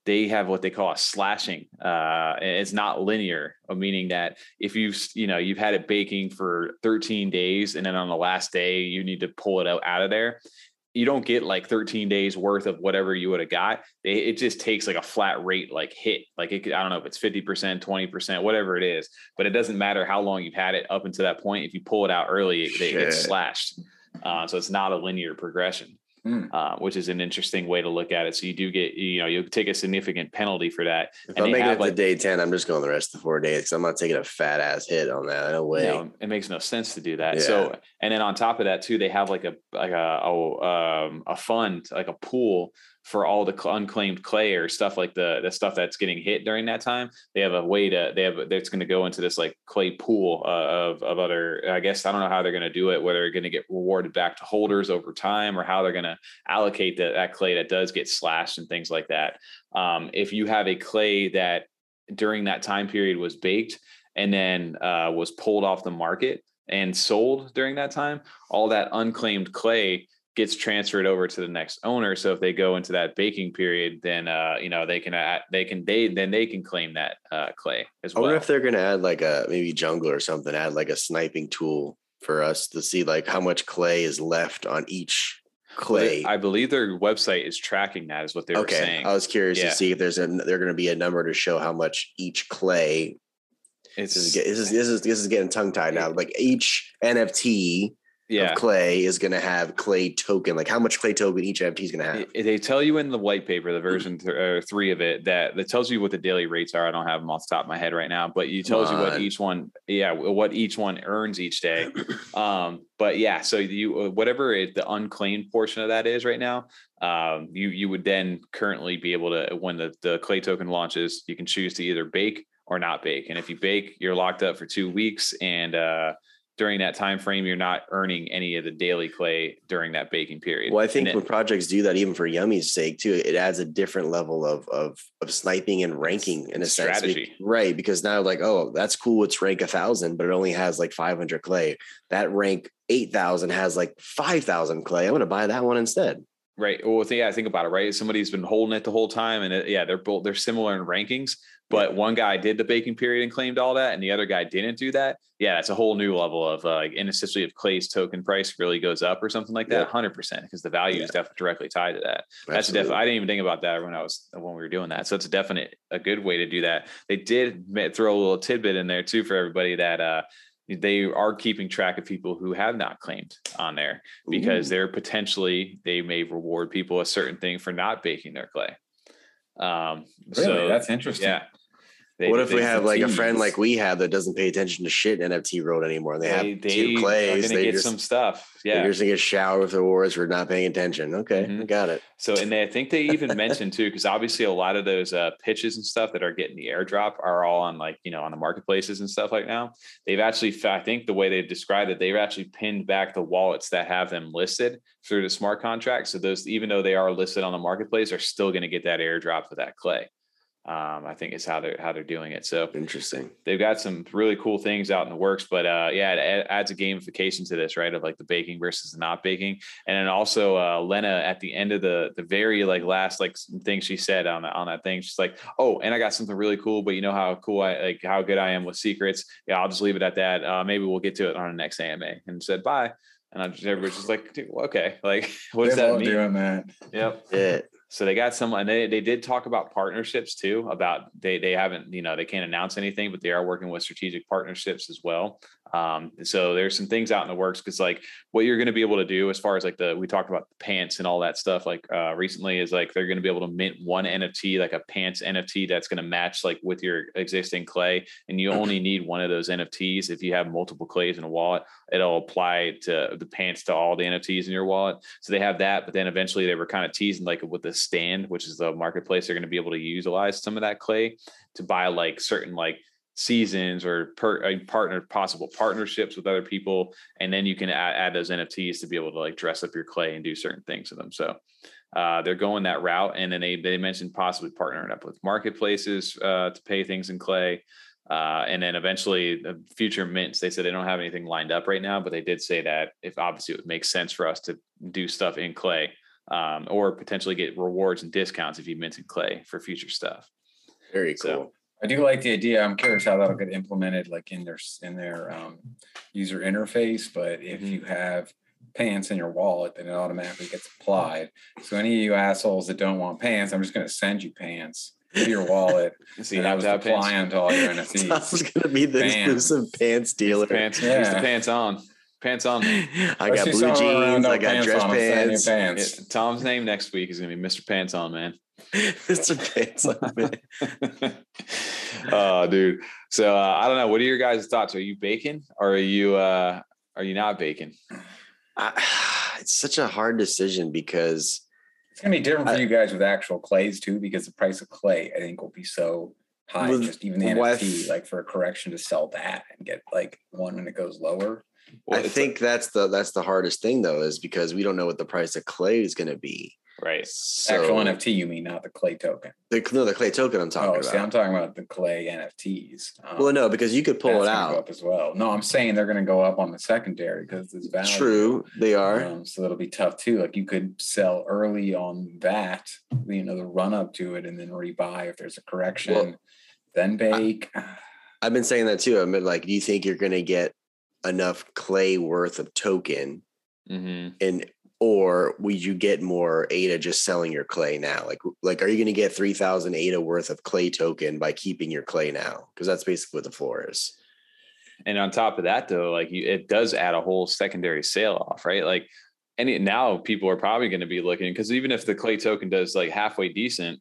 They have what they call a slashing. Uh, it's not linear, meaning that if you've you know you've had it baking for 13 days and then on the last day you need to pull it out out of there, you don't get like 13 days worth of whatever you would have got. It, just takes like a flat rate, like hit, like it could, I don't know if it's 50%, 20%, whatever it is, but it doesn't matter how long you've had it up until that point. If you pull it out early, it, it gets slashed. Uh, so it's not a linear progression mm. uh, which is an interesting way to look at it. So you do get, you know, you'll take a significant penalty for that. If and I'm making it like, to day 10, I'm just going the rest of the four days because I'm not taking a fat ass hit on that. No way. No, it makes no sense to do that. Yeah. So, and then on top of that too, they have like a, like a, a, um, a fund, like a pool for all the unclaimed clay or stuff like the the stuff that's getting hit during that time. They have a way to they have that's going to go into this like clay pool uh, of of other. I guess I don't know how they're going to do it. Whether they're going to get rewarded back to holders over time or how they're going to allocate the, that clay that does get slashed and things like that. Um, if you have a clay that during that time period was baked and then uh, was pulled off the market and sold during that time, all that unclaimed clay gets transferred over to the next owner. So if they go into that baking period, then uh, you know they can add, they can they then they can claim that uh, clay as well. I wonder if they're going to add like a maybe jungle or something, add like a sniping tool for us to see like how much clay is left on each clay. I believe their website is tracking that. Is what they okay. were saying. I was curious yeah. to see if there's a they're going to be a number to show how much each clay. It's this is this is this is, this is getting tongue tied now. Like each NFT yeah. of clay is going to have clay token like how much clay token each nft is going to have. They tell you in the white paper the version th- uh, three of it that that tells you what the daily rates are. I don't have them off the top of my head right now but you tells you what each one yeah what each one earns each day. Um but yeah so you uh, whatever it, the unclaimed portion of that is right now um you you would then currently be able to when the, the clay token launches you can choose to either bake or not bake. And if you bake you're locked up for two weeks and uh during that time frame you're not earning any of the daily clay during that baking period. Well i think when projects do that even for Yummi's sake too it adds a different level of of of sniping and ranking in a strategy. sense right because now like oh that's cool it's rank a thousand but it only has like 500 clay. That rank 8000 has like 5000 clay. I'm going to buy that one instead right well yeah think about it right somebody's been holding it the whole time and it, yeah they're both they're similar in rankings but one guy did the baking period and claimed all that, and the other guy didn't do that. Yeah, that's a whole new level of uh, and especially if Clay's token price really goes up or something like that, hundred percent, because the value yeah. is definitely directly tied to that. That's definitely. I didn't even think about that when I was when we were doing that. So it's a definite a good way to do that. They did throw a little tidbit in there too for everybody that uh, they are keeping track of people who have not claimed on there because Ooh. they're potentially they may reward people a certain thing for not baking their clay. Um, really? so that's interesting. Yeah. They- what if we have like a friend like we have that doesn't pay attention to shit in NFT world anymore? They, they, have they two gonna They get just, some stuff. Yeah, they're just gonna get showered with awards for not paying attention. Okay, Mhm. Got it. So, and they, I think they even mentioned too, because obviously a lot of those uh, pitches and stuff that are getting the airdrop are all on like, you know, on the marketplaces and stuff like now. They've actually, I think the way they've described it, they've actually pinned back the wallets that have them listed through the smart contract. So those, even though they are listed on the marketplace, are still going to get that airdrop for that clay. Um, I think is how they're how they're doing it. So Interesting. they've got some really cool things out in the works but uh yeah it adds a gamification to this right of like the baking versus the not baking and then also uh lena at the end of the the very like last like thing she said on that on that thing she's like oh and i got something really cool but you know how cool i like how good i am with secrets yeah i'll just leave it at that uh maybe we'll get to it on the next ama and said bye and i just everybody's just like okay like what does They're that mean doing that. yep Yeah. So they got some, and they, they did talk about partnerships too. About they they haven't you know they can't announce anything, but they are working with strategic partnerships as well. Um, so there's some things out in the works because like what you're going to be able to do as far as like the we talked about the pants and all that stuff like uh, recently is like they're going to be able to mint one NFT like a pants NFT that's going to match like with your existing clay, and you only need one of those NFTs if you have multiple clays in a wallet. It'll apply to the pants to all the NFTs in your wallet. So they have that, but then eventually they were kind of teasing like with the stand, which is the marketplace, they're going to be able to utilize some of that clay to buy like certain like seasons or per, uh, partner possible partnerships with other people, and then you can add, add those NFTs to be able to like dress up your clay and do certain things to them. So uh, they're going that route, and then they they mentioned possibly partnering up with marketplaces uh, to pay things in clay. Uh, and then eventually the future mints, they said they don't have anything lined up right now, but they did say that if obviously it would make sense for us to do stuff in clay um, or potentially get rewards and discounts if you mint in clay for future stuff. Very So- cool. I do like the idea. I'm curious how that'll get implemented, like in their in their um, user interface. But if Mhm. you have pants in your wallet, then it automatically gets applied. So any of you assholes that don't want pants, I'm just going to send you pants to your wallet, So you and I was to pants. applying to all your Tom's NFTs. gonna be the Bam. exclusive pants dealer. Pants, he's the pants on. Pants on. man. I got blue jeans. I no got dress on, I'm sending you pants. pants. Yeah, Tom's name next week is going to be Mr. Pants On, man. Mr. Pants. on me. oh, dude. So uh, I don't know. What are your guys' thoughts? Are you baking or are you uh, are you not baking? I, it's such a hard decision because It's gonna be different for I- you guys with actual clays too, because the price of clay I think will be so high. With- just even the with- NFT, like for a correction to sell that and get like one when it goes lower. Well, I it's think that's the that's the hardest thing though, is because we don't know what the price of clay is going to be. right. So Actual NFT, you mean not the clay token? the no the clay token I'm talking Oh, about. see, I'm talking about the clay NFTs. Um, well, no, because you could pull it gonna go out. up as well. No, I'm saying they're going to go up on the secondary because it's value. True, they are. Um, so that'll be tough too. Like you could sell early on that, you know, the run up to it, and then rebuy if there's a correction, then bake. I've been saying that too. I mean, like, do you think you're going to get enough clay worth of token, hmm and or would you get more ADA just selling your clay now? Like, like, are you going to get three thousand ADA worth of clay token by keeping your clay now? Because that's basically what the floor is. And on top of that, though, like you, it does add a whole secondary sale off, right? Like, any now people are probably going to be looking because even if the clay token does like halfway decent,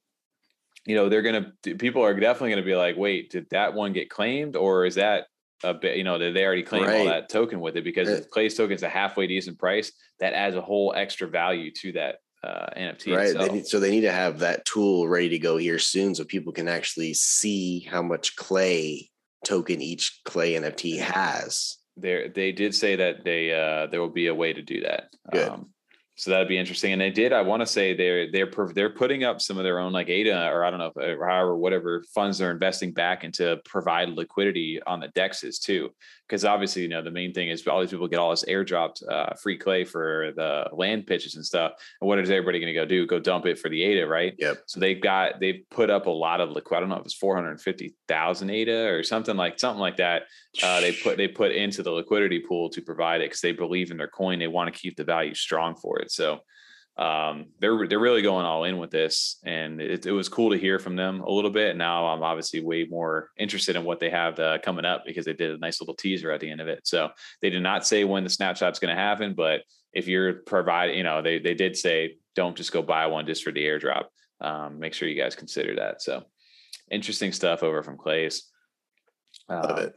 you know, they're going to people are definitely going to be like, wait, did that one get claimed, or is that a bit, you know, did they already claim all that token with it? Because if clay's token is a halfway decent price, that adds a whole extra value to that uh, NFT. right. They need, so they need to have that tool ready to go here soon, so people can actually see how much clay token each clay NFT has. there they did say that they uh there will be a way to do that Good. um so that'd be interesting and they did i want to say they're they're they're putting up some of their own like ada or i don't know or however whatever funds they're investing back into provide liquidity on the dexes too because obviously you know the main thing is all these people get all this airdropped uh, free clay for the land pitches and stuff and what is everybody going to go do go dump it for the ada right Yep. so they've got they've put up a lot of liquid i don't know if it's 450000 ada or something like something like that uh, they put they put into the liquidity pool to provide it because they believe in their coin. They want to keep the value strong for it. So um, they're they're really going all in with this, and it, it was cool to hear from them a little bit. Now I'm obviously way more interested in what they have uh, coming up because they did a nice little teaser at the end of it. So they did not say when the snapshot's going to happen, but if you're providing, you know, they they did say don't just go buy one just for the airdrop. Um, make sure you guys consider that. So interesting stuff over from Clay's. Love Um, it.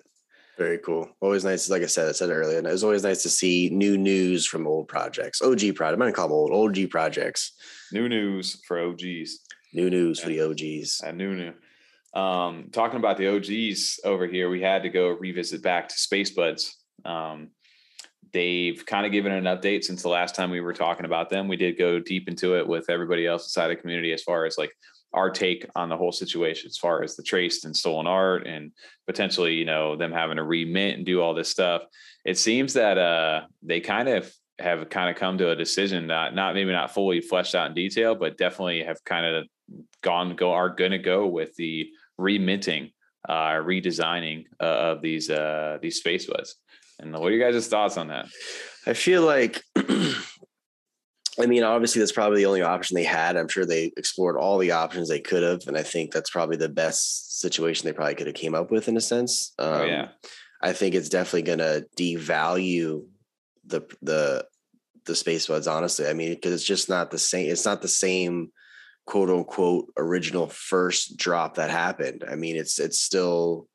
Very cool. Always nice. Like I said, I said earlier, and it was always nice to see new news from old projects. OG project. I'm gonna call them old OG projects. New news for OGs. New news for the OGs. New new. Um, talking about the OGs over here, we had to go revisit back to Space Buds. Um, they've kind of given an update since the last time we were talking about them. We did go deep into it with everybody else inside the community as far as like our take on the whole situation, as far as the traced and stolen art and potentially, you know, them having to remint and do all this stuff. It seems that uh, they kind of have kind of come to a decision not not maybe not fully fleshed out in detail, but definitely have kind of gone go are going to go with the reminting, uh, redesigning uh, of these uh, these space buds. And what are you guys' thoughts on that? I feel like, I mean, obviously that's probably the only option they had. I'm sure they explored all the options they could have, and I think that's probably the best situation they probably could have came up with in a sense. Um, oh yeah, I think it's definitely going to devalue the the the space buds. Honestly, I mean, because it's just not the same. It's not the same quote unquote original first drop that happened. I mean, it's it's still.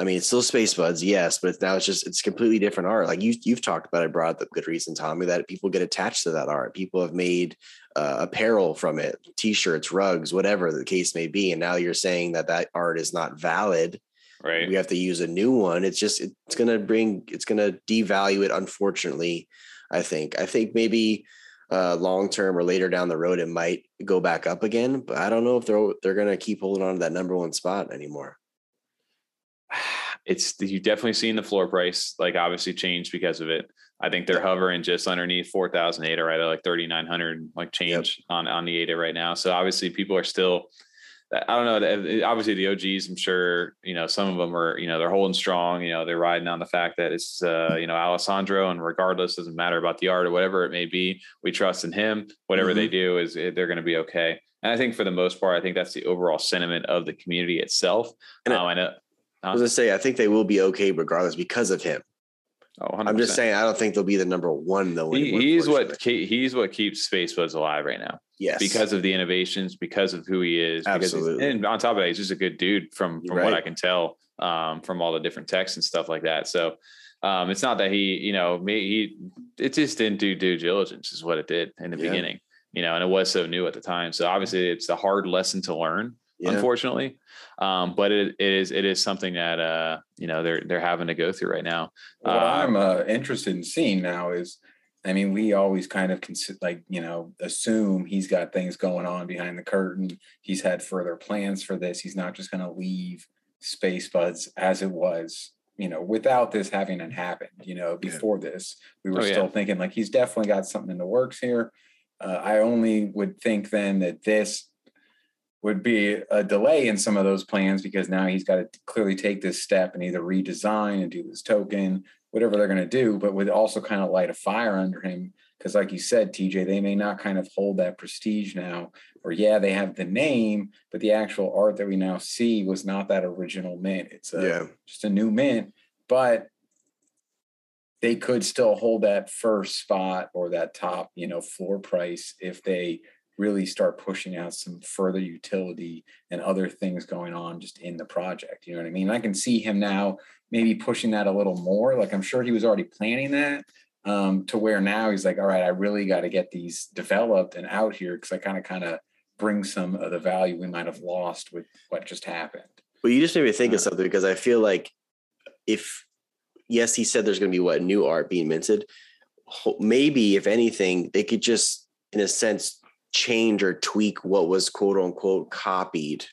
I mean, it's still Space Buds, yes, but it's now it's just it's completely different art. Like you you've talked about, it brought up the good reason, Tommy, that people get attached to that art. People have made uh, apparel from it, t-shirts, rugs, whatever the case may be, and now you're saying that that art is not valid. right. We have to use a new one. It's just it's gonna bring it's gonna devalue it. Unfortunately, I think I think maybe uh, long term or later down the road it might go back up again, but I don't know if they're they're gonna keep holding on to that number one spot anymore. it's you've definitely seen the floor price like obviously change because of it. I think they're hovering just underneath four thousand ADA right at like thirty nine hundred like change on on the ADA right now. So obviously people are still. I don't know. Obviously, the OGs. I'm sure you know some of them are. You know they're holding strong. You know they're riding on the fact that it's uh, you know Alessandro, and regardless, doesn't matter about the art or whatever it may be. We trust in him. Whatever they do is they're going to be okay. And I think for the most part, I think that's the overall sentiment of the community itself. And um, I know. I was gonna say I think they will be okay regardless because of him. Oh, I'm just saying I don't think they'll be the number one though. He, he's what ke- he's what keeps Space Buds alive right now yes because of the innovations, because of who he is. Absolutely. and on top of that, he's just a good dude from from what. I can tell um, from all the different texts and stuff like that. So um, it's not that he, you know, me, he it just didn't do due diligence is what it did in the Yeah. beginning, you know, and it was so new at the time. So obviously, it's a hard lesson to learn yeah. unfortunately. Um, but it, it is it is something that uh, you know they're they're having to go through right now. What Uh, I'm uh, interested in seeing now is, I mean, we always kind of consider, like, you know, assume he's got things going on behind the curtain. He's had further plans for this. He's not just going to leave Space Buds as it was, you know, without this having happened. You know, before this, we were Oh, yeah. still thinking like he's definitely got something in the works here. Uh, I only would think then that this would be a delay in some of those plans because now he's got to clearly take this step and either redesign and do this token, whatever they're going to do, but would also kind of light a fire under him. Because, like you said, TJ, they may not kind of hold that prestige now, or yeah, they have the name, but the actual art that we now see was not that original mint. It's a, yeah. just a new mint, but they could still hold that first spot or that top, you know, floor price if they really start pushing out some further utility and other things going on just in the project. You know what I mean? I can see him now maybe pushing that a little more. Like I'm sure he was already planning that um, to where now he's like, all right, I really got to get these developed and out here because I kind of kind of bring some of the value we might have lost with what just happened. Well, you just made me think Uh, of something because I feel like if yes, he said there's going to be what new art being minted. Maybe if anything, they could just, in a sense, change or tweak what was quote unquote copied,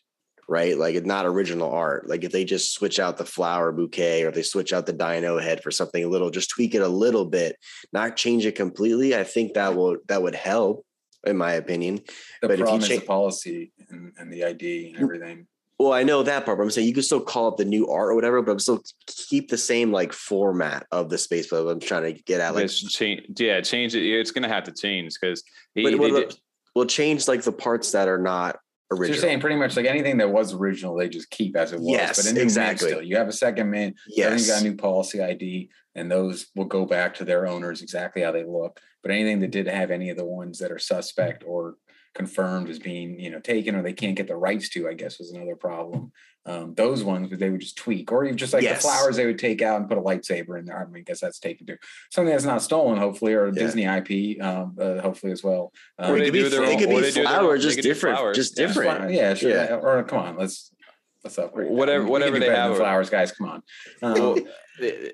right? Like it's not original art. Like if they just switch out the flower bouquet or if they switch out the dino head for something a little, just tweak it a little bit, not change it completely. I think that will that would help, in my opinion. The But if you change the policy and, and the ID and everything. Well, I know that part, but I'm saying you could still call it the new art or whatever, but I'm still keep the same like format of the space. But I'm trying to get at like, change, yeah, change it. It's going to have to change because he, but they what did- about- we'll change like the parts that are not So original. you're saying pretty much like anything that was original, they just keep as it was. Yes, but a new exactly. Still, you have a second mint. Everything's yes, got a new policy ID, and those will go back to their owners exactly how they look. But anything that did have any of the ones that are suspect or confirmed as being you know taken or they can't get the rights to i guess was another problem um, those ones they would just tweak or even just like yes. the flowers they would take out and put a lightsaber in there. I mean i guess that's taken too something that's not stolen hopefully or yeah. disney ip um, uh, hopefully as well. Um, or they, do their own, could be flowers just different just different. Yeah, yeah sure. Yeah. or come on let's what's up right whatever whatever they have flowers guys come on. Um,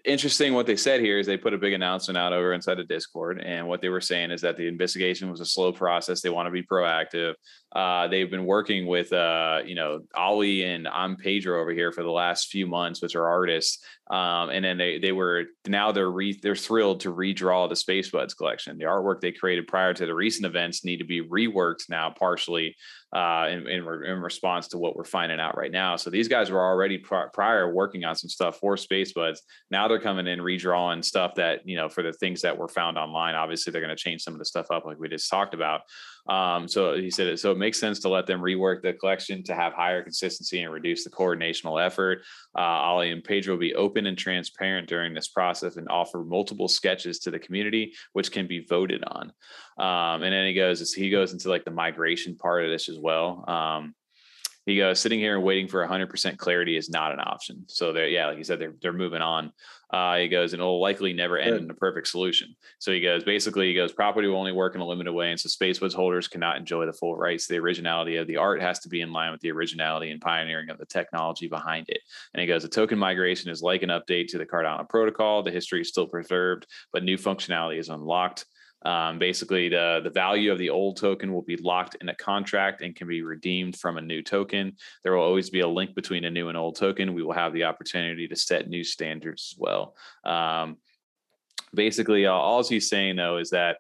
interesting what they said here is they put a big announcement out over inside of discord and what they were saying is that the investigation was a slow process they want to be proactive uh, they've been working with uh, you know ollie and i'm pedro over here for the last few months which are artists um, and then they they were now they're re, they're thrilled to redraw the space buds collection the artwork they created prior to the recent events need to be reworked now partially uh, in, in, in, response to what we're finding out right now. So these guys were already prior working on some stuff for Space Buds. Now they're coming in redrawing stuff that you know for the things that were found online. Obviously, they're going to change some of the stuff up like we just talked about. Um, so he said, it so it makes sense to let them rework the collection to have higher consistency and reduce the coordinational effort. Uh, Ollie and Pedro will be open and transparent during this process and offer multiple sketches to the community, which can be voted on. Um, and then he goes, he goes into like the migration part of this as well. Um, he goes, sitting here and waiting for 100% clarity is not an option. So they're, yeah, like you said, they're, they're moving on. Uh, he goes, and it'll likely never end Good. in a perfect solution. So he goes, basically, he goes, property will only work in a limited way. And so Space Buds holders cannot enjoy the full rights. The originality of the art has to be in line with the originality and pioneering of the technology behind it. And he goes, the token migration is like an update to the Cardano protocol. The history is still preserved, but new functionality is unlocked. Um, basically, the, the value of the old token will be locked in a contract and can be redeemed from a new token. There will always be a link between a new and old token. We will have the opportunity to set new standards as well. Um, basically, uh, all he's saying though is that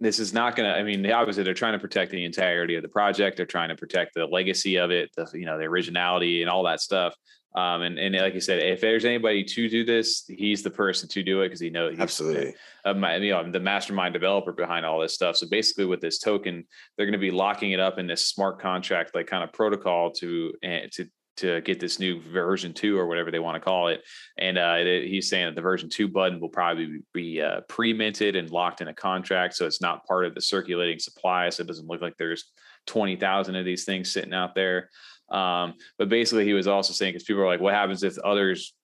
this is not going to i mean obviously they're trying to protect the entirety of the project. They're trying to protect the legacy of it the you know the originality and all that stuff. Um, and, and like you said, if there's anybody to do this, he's the person to do it because he knows he's absolutely. uh, my, you know, I'm the mastermind developer behind all this stuff. So basically, with this token, they're going to be locking it up in this smart contract like kind of protocol to uh, to to get this new version two or whatever they want to call it. And uh, he's saying that the version two button will probably be uh, pre-minted and locked in a contract, so it's not part of the circulating supply. So it doesn't look like there's twenty thousand of these things sitting out there. Um, but basically, he was also saying because people are like, what happens if others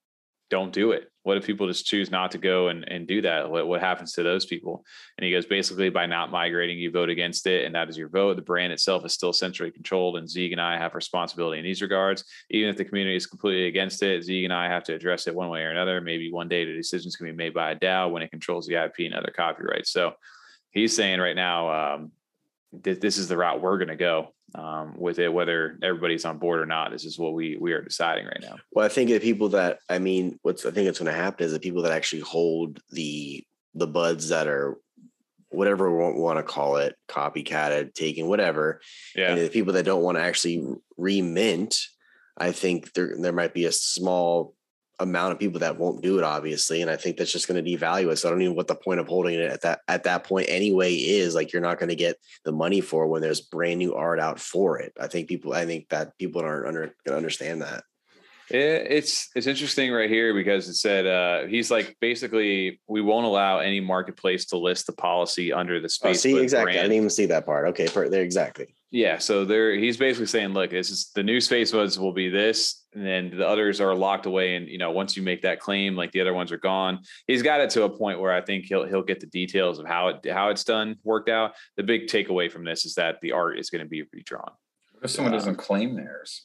don't do it? What if people just choose not to go and, and do that? What, what happens to those people? And he goes, basically, by not migrating, you vote against it, and that is your vote. The brand itself is still centrally controlled, and Zeeg and I have responsibility in these regards. Even if the community is completely against it, Zeeg and I have to address it one way or another. Maybe one day the decisions can be made by a DAO when it controls the IP and other copyrights. So he's saying right now, um, th- this is the route we're going to go um, with it, whether everybody's on board or not. This is what we we are deciding right now. Well, I think the people that I mean, what's I think it's going to happen is the people that actually hold the the buds that are whatever we want to call it, copycatted, taken, whatever. Yeah. And the people that don't want to actually remint, I think there there might be a small amount of people that won't do it obviously and i think that's just going to devalue it so i don't even know what the point of holding it at that at that point anyway is like you're not going to get the money for when there's brand new art out for it i think people i think that people aren't under, going to understand that it's it's interesting right here because it said uh, he's like basically we won't allow any marketplace to list the policy under the space. Oh, see exactly. Brand. I didn't even see that part. Okay, there exactly. Yeah, so there he's basically saying, look, this is the new space buds will be this, and then the others are locked away. And you know, once you make that claim, like the other ones are gone. He's got it to a point where I think he'll he'll get the details of how it how it's done worked out. The big takeaway from this is that the art is going to be redrawn. What if someone uh, doesn't claim theirs?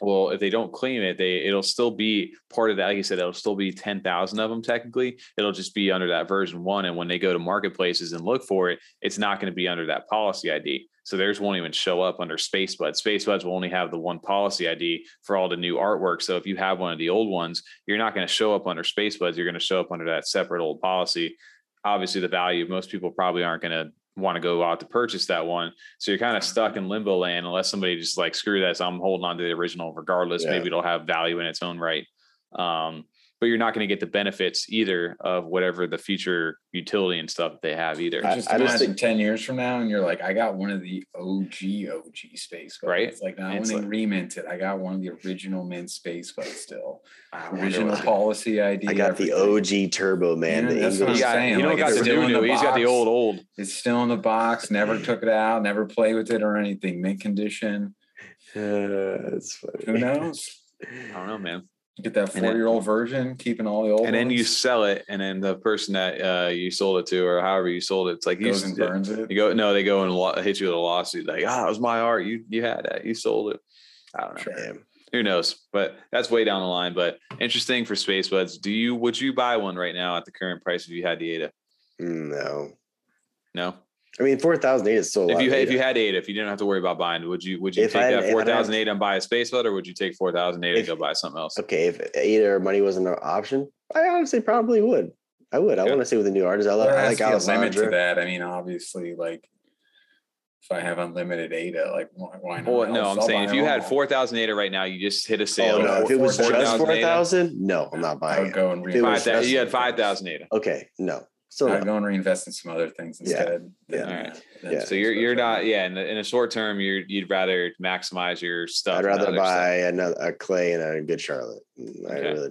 Well if they don't claim it they it'll still be part of that like you said it'll still be 10,000 of them technically it'll just be under that version 1 and when they go to marketplaces and look for it it's not going to be under that policy ID so theirs won't even show up under SpaceBuds. SpaceBuds will only have the one policy ID for all the new artwork. So if you have one of the old ones, you're not going to show up under SpaceBuds. You're going to show up under that separate old policy. Obviously, the value most people probably aren't going to want to go out to purchase that one. So you're kind of stuck in limbo land unless somebody just like screw that. So I'm holding on to the original regardless. Yeah. Maybe it'll have value in its own right. Um, but you're not going to get the benefits either of whatever the future utility and stuff they have either. I- just I just think- 10 years from now and you're like, I got one of the OG OG space buds. Right. It's like now It's when they like- reminted, I got one of the original mint space but still. Original what- policy ID. I got the. OG Turbo Man. Yeah, the that's what English- he got, saying, he don't like, got it's the still new in the new. He's got the old old. It's still in the box, never took it out, never played with it or anything. Mint condition. Uh, that's funny. Who knows? I don't know, man. Get that four year old version, keeping all the old and then you sell it, and then the person that uh, you sold it to, or however you sold it, it's like you, and burns it. you go. No, they go and lo- hit you with a lawsuit. Like, ah, it was my art. You you had that. You sold it. I don't know. Sure. Who knows? But that's way down the line. But interesting for Space Buds. Do you would you buy one right now at the current price if you had the ADA? No. No. I mean, 4,008 is still a If you had, if you had ADA, if you didn't have to worry about buying, would you would you If take had- that if I had- four thousand eight and buy a Space Bud, or would you take four thousand eight and go buy something else? Okay, if Ada or money wasn't an option, I honestly probably would. I would. I Okay. want to see with the new artists. I, love, There I has like to limit to that. I mean, obviously, like if I have unlimited ADA, like why, why not? Well, no, I'll- I'm saying if you had all. four thousand ADA right now, you just hit a oh, sale. Oh, no. If it was just 4,000 4,000, no, I'm not I buying would it. go and If it was reinvest. five thousand. You had five thousand five ADA. Okay, no. Still I'd no. go and reinvest in some other things instead. Yeah. than, Alright. uh, Yeah. So you're you're not yeah in the, in a short term you're you'd rather maximize your stuff. I'd rather other buy another a Clay and a good Charlotte. Mm, I Okay. really,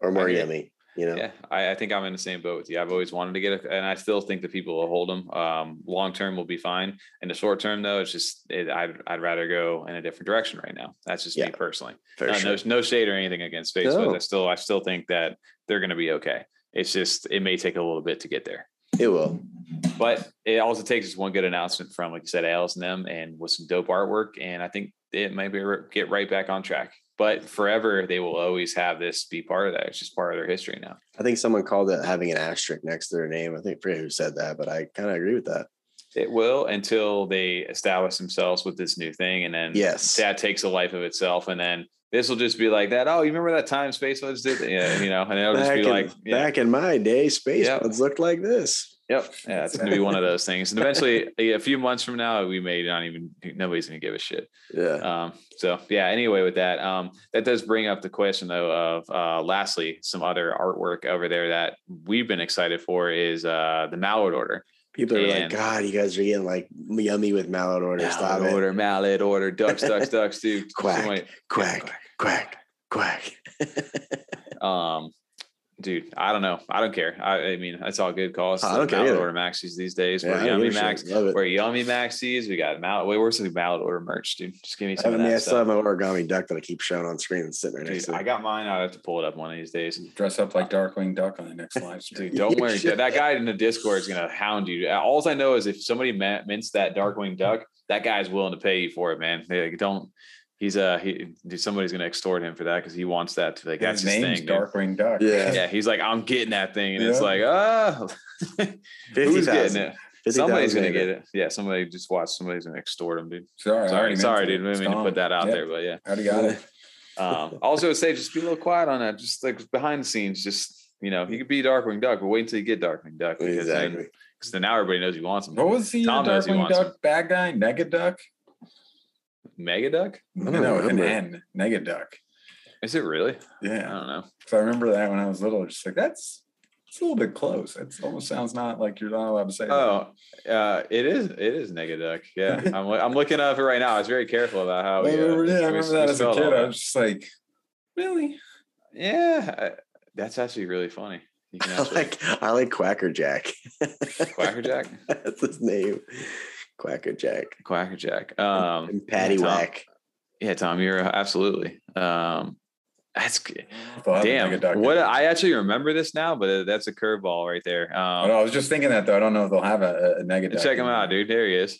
or more hear you. Yummi. You know. Yeah, I, I think I'm in the same boat with you. I've always wanted to get a, and I still think that people will hold them. Um, long term will be fine. In the short term though, it's just it, I'd I'd rather go in a different direction right now. That's just Yeah, me personally. for No, sure. no no shade or anything against Facebook. No. I still I still think that they're going to be okay. It's just it may take a little bit to get there. It will. But it also takes just one good announcement from, like you said, Alice and them, and with some dope artwork, and I think it might be get right back on track. But forever, they will always have this be part of that. It's just part of their history now. I think someone called it having an asterisk next to their name. I think I forget who said that, but I kind of agree with that. It will until they establish themselves with this new thing, and then Yes. that takes a life of itself, and then this will just be like that. Oh, you remember that time Space Buds did? that? Yeah, you know, and it'll just be in, like, yeah, back in my day, space Yeah. buds looked like this. Yep. Yeah, it's gonna be one of those things. And eventually, a few months from now, we may not even nobody's gonna give a shit. Yeah. Um, so yeah, anyway, with that, um, that does bring up the question though of uh lastly, some other artwork over there that we've been excited for is uh the mallet order. People are and- like, God, you guys are getting like Yummi with Mallard Order. Stop Mallard it. order, Mallard Order, ducks, ducks, ducks, dude. Quack, Somebody- Quack, quack, quack. Um dude, I don't know. I don't care. I, I mean, that's all good calls. I don't care Mallard Order maxis these days. Yeah, We're Yummi give max. We're Yummi maxis. We got Mallard. Wait, where's the Mallard Order merch, dude? Just give me I some of mean, I that still have my origami duck that I keep showing on screen and sitting right next to I got mine. I have to pull it up one of these days. Dress up like Darkwing Duck on the next live stream. Dude, don't worry. That guy in the Discord is gonna hound you. All I know is if somebody ma- mints that Darkwing Duck, that guy's willing to pay you for it, man. They, like, don't. He's uh he somebody's gonna extort him for that because he wants that. To, like that's his his, thing. dude. Darkwing Duck. Yeah. Yeah, he's like, I'm getting that thing, and it's Yeah. like, ah, who's getting it? 50,000 Somebody's gonna get it. Yeah, somebody just watch. Somebody's gonna extort him, dude. Sorry, Sorry, sorry, dude. I didn't mean to put that out Yep, there, but yeah. I already got it. Um, also, say just be a little quiet on that. Just like behind the scenes, just you know, he could be Darkwing Duck, but wait until you get Darkwing Duck because then, Exactly. because then now everybody knows he wants him. What was the uh, Tom knows he Darkwing wants Duck him. bad guy? Negaduck? Mega Duck? I don't No, with an remember. N. Negaduck. Is it really? Yeah. I don't know. So I remember that when I was little, just like that's it's a little bit close. It almost sounds not like you're not allowed to say that. Oh, uh, it is. It is Negaduck. Yeah, I'm. I'm looking up it right now. I was very careful about how. I We, uh, remember, yeah, I remember we that as a kid. I was just like, really? Yeah, I- that's actually really funny. You can I like I like Quackerjack. Quacker Jack, That's his name. Quacker Jack. Um, and Patty Tom. Whack. yeah, Tom, you're absolutely. Um, that's a Damn. What. I actually remember this now, but uh, that's a curveball right there. Um, know, I was just thinking that though. I don't know if they'll have a, a negative. check him out, dude. There he is.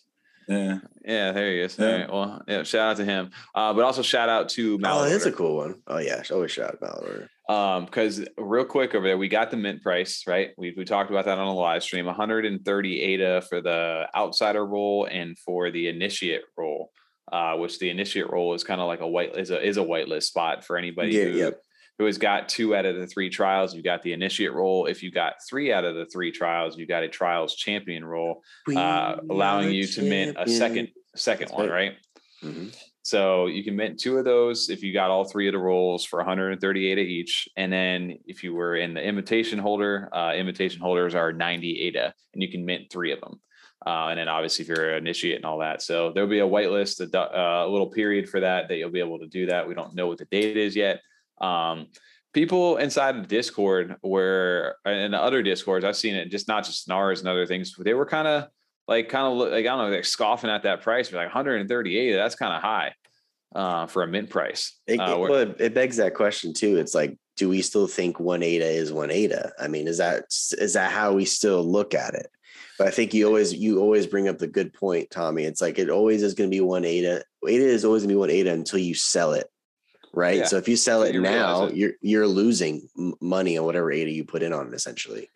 Yeah. Yeah, there he is. Yeah. All right. Well, yeah, shout out to him. Uh, but also shout out to Oh, Mallard that's a cool one. Oh yeah, always shout out Mallard Order. Um, because real quick over there, we got the mint price, right? We we talked about that on a live stream. 130 ADA for the outsider role and for the initiate role, Uh, which the initiate role is kind of like a white is a is a whitelist spot for anybody Yeah, who, yep. who has got two out of the three trials. You got the initiate role. If you got three out of the three trials, you got a trials champion role, uh, allowing you to mint a second second That's one, right. right? Mhm. So you can mint two of those if you got all three of the rolls for 138 of each. And then if you were in the invitation holder, uh, invitation holders are 90 ADA, and you can mint three of them. Uh, and then obviously if you're an initiate and all that. So there'll be a whitelist, a, uh, little period for that that you'll be able to do that. We don't know what the date is yet. Um, people inside of Discord where and other Discords, I've seen it just not just in ours and other things. They were kind of like kind of like I don't know, like scoffing at that price. But like 138, that's kind of high uh, for a mint price. It, uh, well, it, it begs that question too. It's like, do we still think one ADA is one ADA? I mean, is that is that how we still look at it? But I think you always you always bring up the good point, Tommy. It's like it always is going to be one ADA. ADA is always going to be one ADA until you sell it, right? Yeah. So if you sell it You now, it. you're you're losing money on whatever ADA you put in on it, essentially.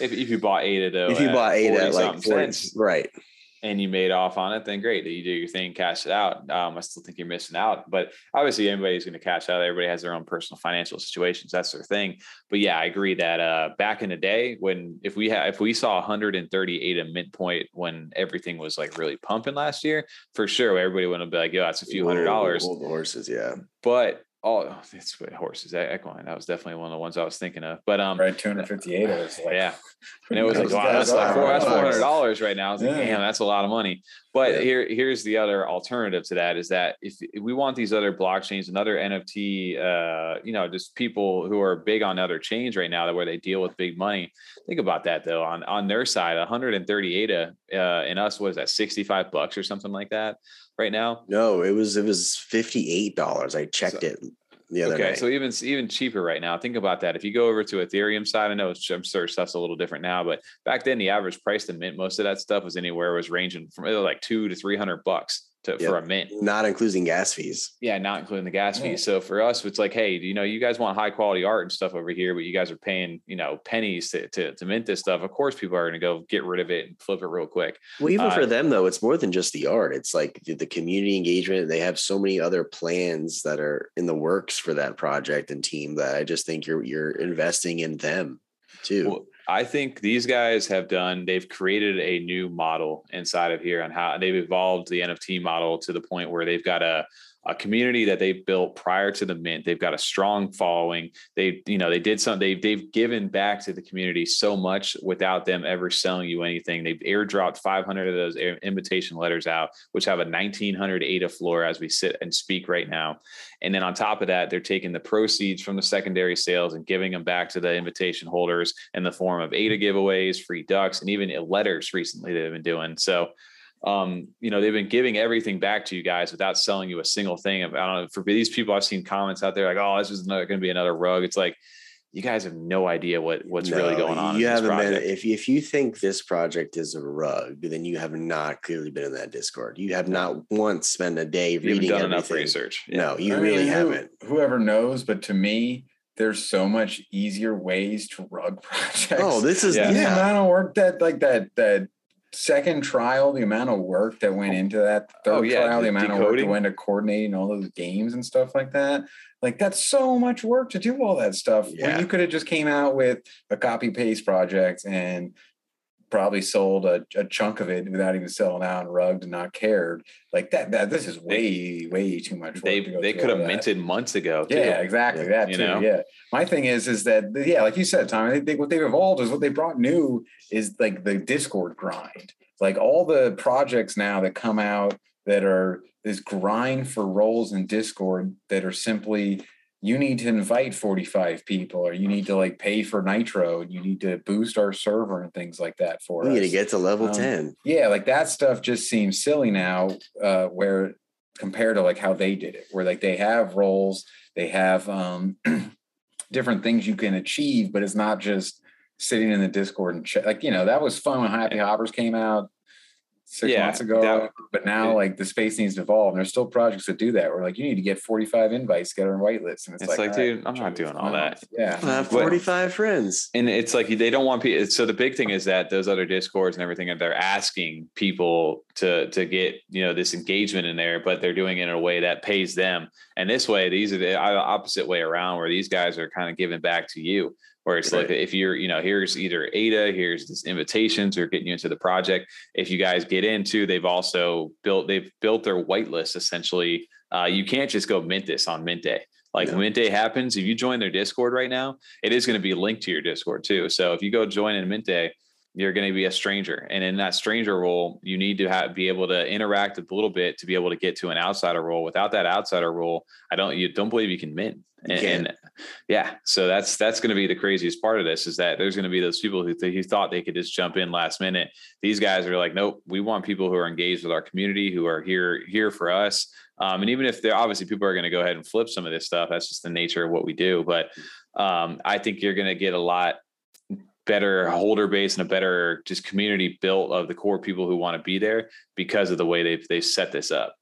If, if you bought ADA though, if you bought eight at 40 like 40, cents, right? and you made off on it, then great. That you do your thing, cash it out. Um, I still think you're missing out, but obviously anybody's going to cash out. Everybody has their own personal financial situations. That's their thing. But yeah, I agree that uh, back in the day when if we had if we saw 138 a midpoint when everything was like really pumping last year, for sure everybody would be like, yo, that's a few hundred dollars. Old horses, yeah. But oh, it's horses equine That was definitely one of the ones I was thinking of. But um, Right, 258 is like yeah. And it was like, wow, that's like four, that's four hundred dollars right now. I was like, Yeah. damn, that's a lot of money. But Yeah. here, here's the other alternative to that is that if, if we want these other blockchains and other NFT, uh, you know, just people who are big on other chains right now, that where they deal with big money. Think about that though. On on their side, 138 uh, and us was that 65 bucks or something like that right now. No, it was it was fifty eight dollars. I checked So- it the other day. Okay, night. so even even cheaper right now. Think about that. If you go over to Ethereum side, I know it's, I'm sure stuff's a little different now, but back then the average price to mint most of that stuff was anywhere was ranging from like two to three hundred bucks to for a mint. not including gas fees. Yeah, not including the gas Yeah. fees. So for us, it's like, hey, you know, you guys want high quality art and stuff over here, but you guys are paying, you know, pennies to to, to mint this stuff. Of course, people are going to go get rid of it and flip it real quick. Well, even Uh, for them though, it's more than just the art. It's like the, the community engagement. They have so many other plans that are in the works for that project and team that I just think you're you're investing in them too. Well, I think these guys have done, they've created a new model inside of here on how they've evolved the NFT model to the point where they've got a, a community that they've built prior to the mint. They've got a strong following. They, you know, they did some, they've, they've given back to the community so much without them ever selling you anything. They've airdropped 500 of those invitation letters out, which have a 1900 ADA floor as we sit and speak right now. And then on top of that, they're taking the proceeds from the secondary sales and giving them back to the invitation holders in the form of ADA giveaways, free ducks, and even letters recently they've been doing. So, um, you know, they've been giving everything back to you guys without selling you a single thing. I don't know for these people, I've seen comments out there like, "Oh, this is not going to be another rug." It's like you guys have no idea what what's really going on. You in haven't been. project. If if you think this project is a rug, then you have not clearly been in that Discord. You have not once spent a day You haven't reading done enough everything. research. No, you I really mean, haven't. Whoever knows, but to me, there's so much easier ways to rug projects. Oh, this is Yeah. the yeah. amount of work that like that that second trial, the amount of work that went oh. into that oh, third Oh, yeah, trial, the the amount of work that went to coordinating all those games and stuff like that. Like that's so much work to do all that stuff. Yeah. When you could have just came out with a copy paste project and probably sold a, a chunk of it without even selling out and rugged and not cared. Like that, that this is way, way too much. They to they could have minted months ago. Too. Yeah, exactly. That You too. know? Yeah. My thing is, is that yeah, like you said, Tommy. They, they, what they've evolved is what they brought new is like the Discord grind. Like all the projects now that come out that are this grind for roles in Discord that are simply you need to invite 45 people or you need to like pay for nitro and you need to boost our server and things like that for us. We us need to get to level Um, 10. yeah like that stuff just seems silly now uh where compared to like how they did it where like they have roles they have um different things you can achieve but it's not just sitting in the discord and ch- like you know that was fun when happy hoppers came out six Yeah, months ago that- but now like the space needs to evolve and there's still projects that do that where like you need to get 45 invites get on whitelist and it's, It's like, like, all right, dude, I'm not doing all no. that. yeah I have But- 45 friends. and it's like they don't want people so the big thing is that those other discords and everything they're asking people to to get you know this engagement in there but they're doing it in a way that pays them and this way these are the opposite way around where these guys are kind of giving back to you Where it's right. like if you're, you know, here's either ADA, here's this invitations or getting you into the project. If you guys get into, they've also built, they've built their whitelist essentially. Uh, you can't just go mint this on mint day. Like no. Mint Day happens, if you join their Discord right now, it is going to be linked to your Discord too. So if you go join in Mint Day, you're going to be a stranger, and in that stranger role, you need to have be able to interact a little bit to be able to get to an outsider role. Without that outsider role, I don't you don't believe you can mint. And, and yeah, so that's that's going to be the craziest part of this is that there's going to be those people who, th- who thought they could just jump in last minute. These guys are like, nope, we want people who are engaged with our community, who are here here for us. Um, and even if they're obviously people are going to go ahead and flip some of this stuff, that's just the nature of what we do. But um, I think you're going to get a lot better holder base and a better just community built of the core people who want to be there because of the way they've they set this up.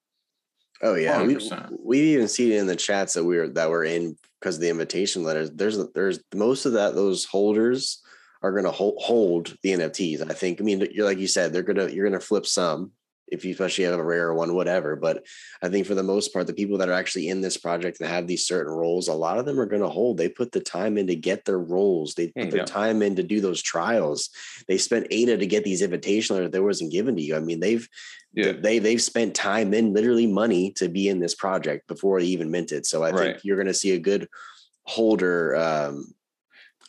Oh yeah, we we even see it in the chats that we're that we're in because of the invitation letters. There's there's most of that those holders are going to hold, hold the NFTs. I think. I mean, you're like you said, they're gonna you're gonna flip some if you especially have a rare one, whatever. But I think for the most part, the people that are actually in this project that have these certain roles, a lot of them are going to hold. They put the time in to get their roles. They put their time in to do those trials. They spent ADA to get these invitation letters that wasn't given to you. I mean, they've yeah. they they've spent time and literally money to be in this project before they even minted. So I right. think you're going to see a good holder um,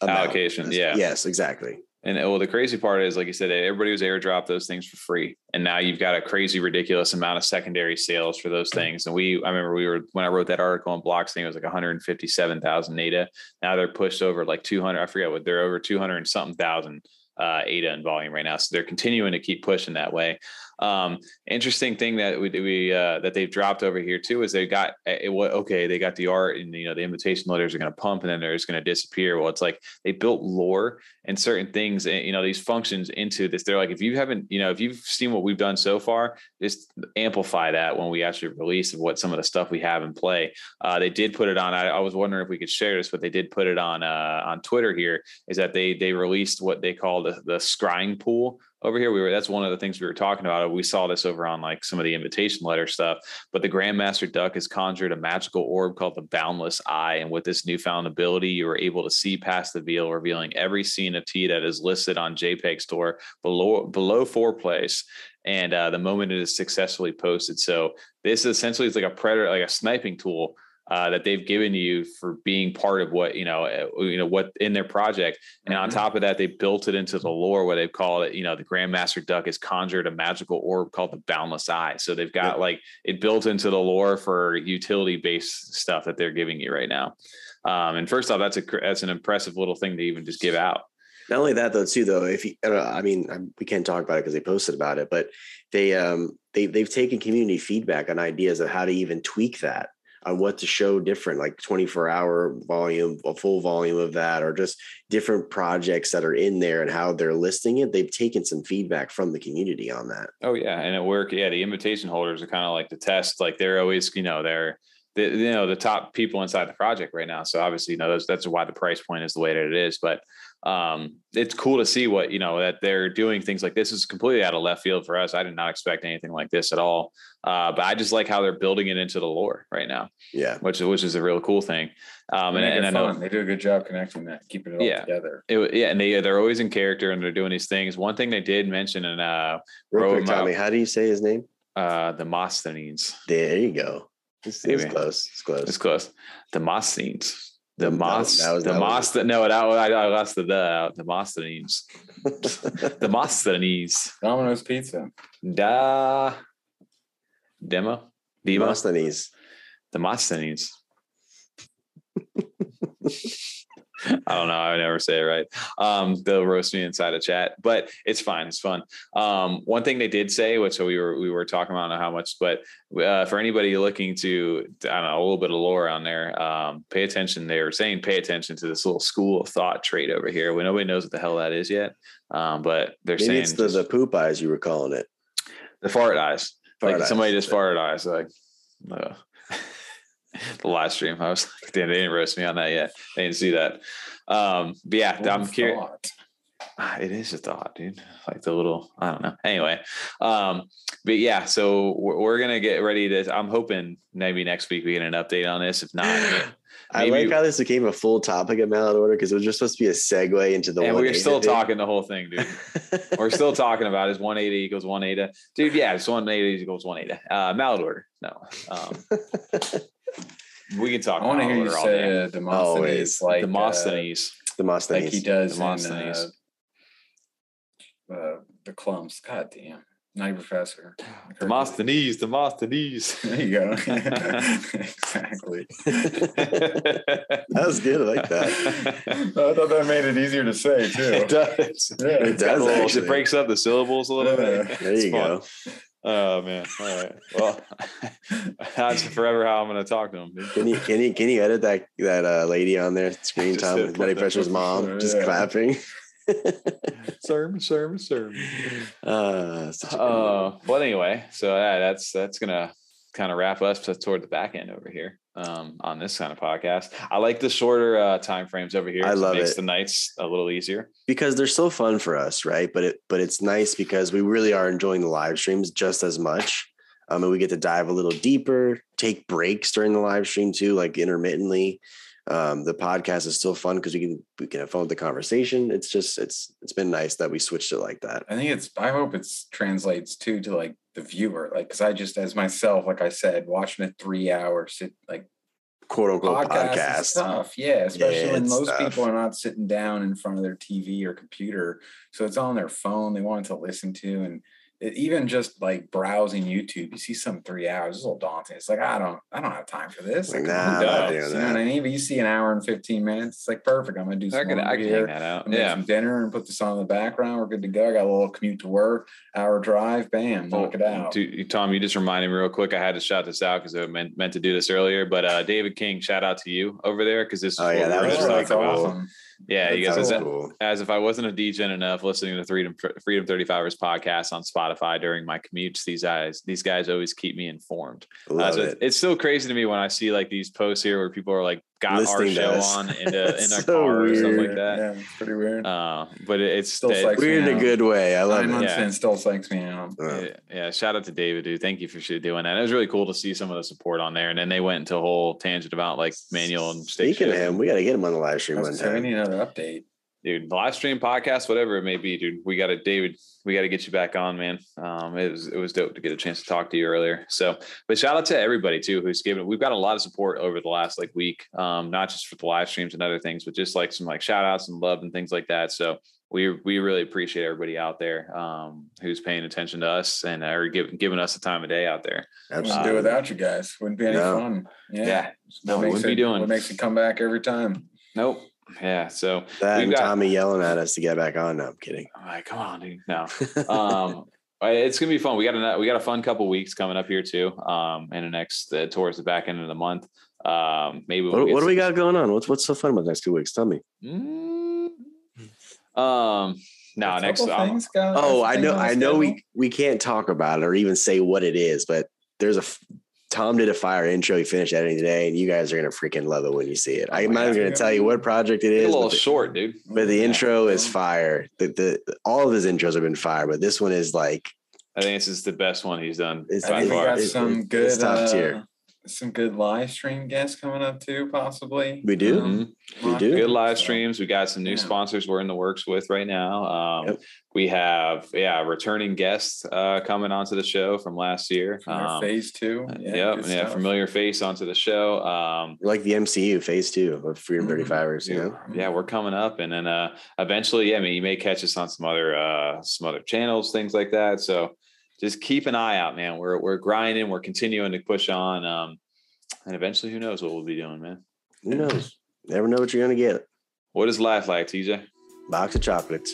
allocation. Yeah. Yes, exactly. And well, the crazy part is, like you said, everybody was airdrop those things for free, and now you've got a crazy, ridiculous amount of secondary sales for those things. And we, I remember we were when I wrote that article on Blocks, thing it was like 157,000 ADA. Now they're pushed over like 200. I forget what they're over 200 and something thousand uh, ADA in volume right now. So they're continuing to keep pushing that way. Um, interesting thing that we, we uh, that they've dropped over here too is they got eh, it, okay they got the art and you know the invitation letters are going to pump and then they're just going to disappear. Well, it's like they built lore and certain things and eh, you know these functions into this. They're like if you haven't you know if you've seen what we've done so far, just amplify that when we actually release what some of the stuff we have in play. Uh, they did put it on. I, I, was wondering if we could share this, but they did put it on uh, on Twitter. Here is that they they released what they call the the scrying pool over here we were that's one of the things we were talking about. We saw this over on like some of the invitation letter stuff but the grandmaster duck has conjured a magical orb called the boundless eye and with this newfound ability you are able to see past the veil revealing every scene of tea that is listed on jpeg store below below four place and uh, the moment it is successfully posted. So this essentially is like a predator like a sniping tool uh, that they've given you for being part of what you know uh, you know what in their project. And mm-hmm. on top of that they built it into the lore where they've called it you know the grandmaster duck has conjured a magical orb called the boundless eye. So they've got like it built into the lore for utility based stuff that they're giving you right now. Um, and first off that's a that's an impressive little thing to even just give out. Not only that though too though if you i mean we can't talk about it because they posted about it but they um they, they've taken community feedback on ideas of how to even tweak that on what to show different, like 24 hour volume, a full volume of that, or just different projects that are in there and how they're listing it. They've taken some feedback from the community on that. Oh yeah. And at work, yeah, the invitation holders are kind of like the test. Like they're always, you know, they're the, you know the top people inside the project right now. So obviously, you know that's that's why the price point is the way that it is. But um, it's cool to see what you know that they're doing things like this is completely out of left field for us. I did not expect anything like this at all. Uh, but I just like how they're building it into the lore right now. Yeah, which which is a real cool thing. Um, and, and I know they do a good job connecting that, keeping it all yeah, together. It, yeah, and they they're always in character and they're doing these things. One thing they did mention in uh, real quick, Tommy, how do you say his name? Uh, the Mosthenes. There you go. It's, it's close. It's close. It's close. The Mosthenes. The Moss, that was, the Moss, no, that I, I lost the the out. The Mosthenes, the Mosthenes. Domino's Pizza. Da, demo, Demo. Mosthenes. The Mosthenes. I don't know. I never say it right. Um, they'll roast me inside a chat, but it's fine. It's fun. Um, one thing they did say, which we were we were talking about, how much, but uh, for anybody looking to, I don't know, a little bit of lore on there, um, pay attention. They were saying pay attention to this little school of thought trait over here. We nobody knows what the hell that is yet, um, but they're Maybe saying it's the, just, the poop eyes you were calling it, the fart eyes. Like somebody just farted eyes, like. Uh, the live stream. I was like, damn, they didn't roast me on that yet. They didn't see that. Um, but yeah, I'm curious. Ah, It is a thought, dude. Like the little, I don't know. Anyway, um, but yeah, so we're, we're gonna get ready to. I'm hoping maybe next week we get an update on this. If not, I like how this became a full topic of Mallard Order because it was just supposed to be a segue into the and we're still thing. talking the whole thing, dude. we're still talking about is 180 equals 180. Dude, yeah, it's 180 equals 180. Uh, Mallard Order. No. Um, we can talk I want to hear you order all day. say uh, Demosthenes Always. like uh, Demosthenes. Demosthenes. like he does in uh, uh, the Klumps. God damn, night professor. Demosthenes. Demosthenes. There you go. exactly. that was good. I like that. I thought that made it easier to say too. it does. Yeah, It It's got a does, little- actually. It breaks up the syllables a little bit. Yeah. There It's you fun. go. Oh man. All right. Well, that's forever how I'm going to talk to him. dude. Can you can you can you edit that that uh, lady on there screen Just time to with Betty the- Pressure's mom just Yeah. clapping? Sermon, sermon, sermon. uh, such a good Uh, well, anyway, so yeah, that's that's gonna kind of wrap us to- toward the back end over here um, on this kind of podcast. I like the shorter uh, time frames over here. I 'cause love makes it. the nights a little easier. because they're so fun for us, right? But it but it's nice because we really are enjoying the live streams just as much. Um, and we get to dive a little deeper, take breaks during the live stream too, like intermittently. Um, the podcast is still fun because we can we can have fun with the conversation. It's just it's it's been nice that we switched it like that. I think it's. I hope it's translates too to like the viewer, like because I just as myself, like I said, watching a three hour sit like Quote unquote podcast, podcast. tough. Yeah, especially when most tough. people are not sitting down in front of their TV or computer, so it's on their phone. They want to listen to, and even just like browsing YouTube, you see some three hours. It's a little daunting. It's like I don't, I don't have time for this. Like, Like, nah, come I'm on, not guys. doing you know what that. I mean? But you see an hour and fifteen minutes. It's like perfect. I'm gonna do I some could, I laundry could hang here. that out. I make Yeah. some dinner and put this on in the background. We're good to go. I got a little commute to work, hour drive, bam, knock it out. Dude, Tom, you just reminded me real quick. I had to shout this out because I meant, meant to do this earlier. But uh, David King, shout out to you over there because this is Oh, what yeah, that was really talking about. Yeah, you guys. That's As, cool. as if I wasn't a degen enough, listening to Freedom Freedom 35ers podcast on Spotify during my commutes, these guys these guys always keep me informed. Uh, so it. it's still crazy to me when I see like these posts here where people are like got Listening to our show us. on in, a, in It's a so car or something like that. Yeah, it's pretty weird. Uh, but it, it's Still it- Weird in a good way. I love Nine it. months Yeah. in still psychs me out. Yeah, yeah, shout out to David, dude. Thank you for doing that. It was really cool to see some of the support on there. And then they went into a whole tangent about like manual and steak Speaking of him, we got to get him on the live stream I one time. we need another update. Dude live stream podcast whatever it may be dude we got to david we got to get you back on man um it was it was dope to get a chance to talk to you earlier so but shout out to everybody too who's given we've got a lot of support over the last like week um not just for the live streams and other things but just like some like shout outs and love and things like that so we we really appreciate everybody out there um who's paying attention to us and are giving giving us the time of day out there Wouldn't do without you guys. Wouldn't be any No. fun. Yeah. yeah no What we makes wouldn't be it- doing What makes it come back every time? nope yeah so That and got- Tommy yelling at us to get back on. No, I'm kidding. I'm like come on dude no um it's gonna be fun we got a we got a fun couple weeks coming up here too um in the next uh, towards the back end of the month um maybe we'll what, what do we got going on? What's what's so fun about the next two weeks? Tell me. Mm, um no A next um, things, guys, Oh, I know. I know. schedule? We we can't talk about it or even say what it is, but there's a. f- Tom did a fire intro. He finished editing today, and you guys are gonna freaking love it when you see it. Oh I'm not even gonna tell you what project it it's a little the- short dude But the Yeah. intro is fire. The, the all of his intros have been fire, but this one is like i think this is the best one he's done It's- I by think far got it- some good it's top uh, tier. Uh, some good live stream guests coming up too, possibly. we do. Um, We do. good live streams we got some new Yeah. sponsors we're in the works with right now um Yep. we have yeah returning guests uh coming onto the show from last year um, phase two. yeah, Yeah, yeah, familiar face onto the show um like the MCU phase two of Freedom Mhm. 35ers. You know, yeah we're coming up and then uh eventually yeah, i mean you may catch us on some other uh some other channels things like that so just keep an eye out man we're we're grinding we're continuing to push on um and eventually who knows what we'll be doing man who knows? Never know what you're gonna get. what is life like tj Box of chocolates.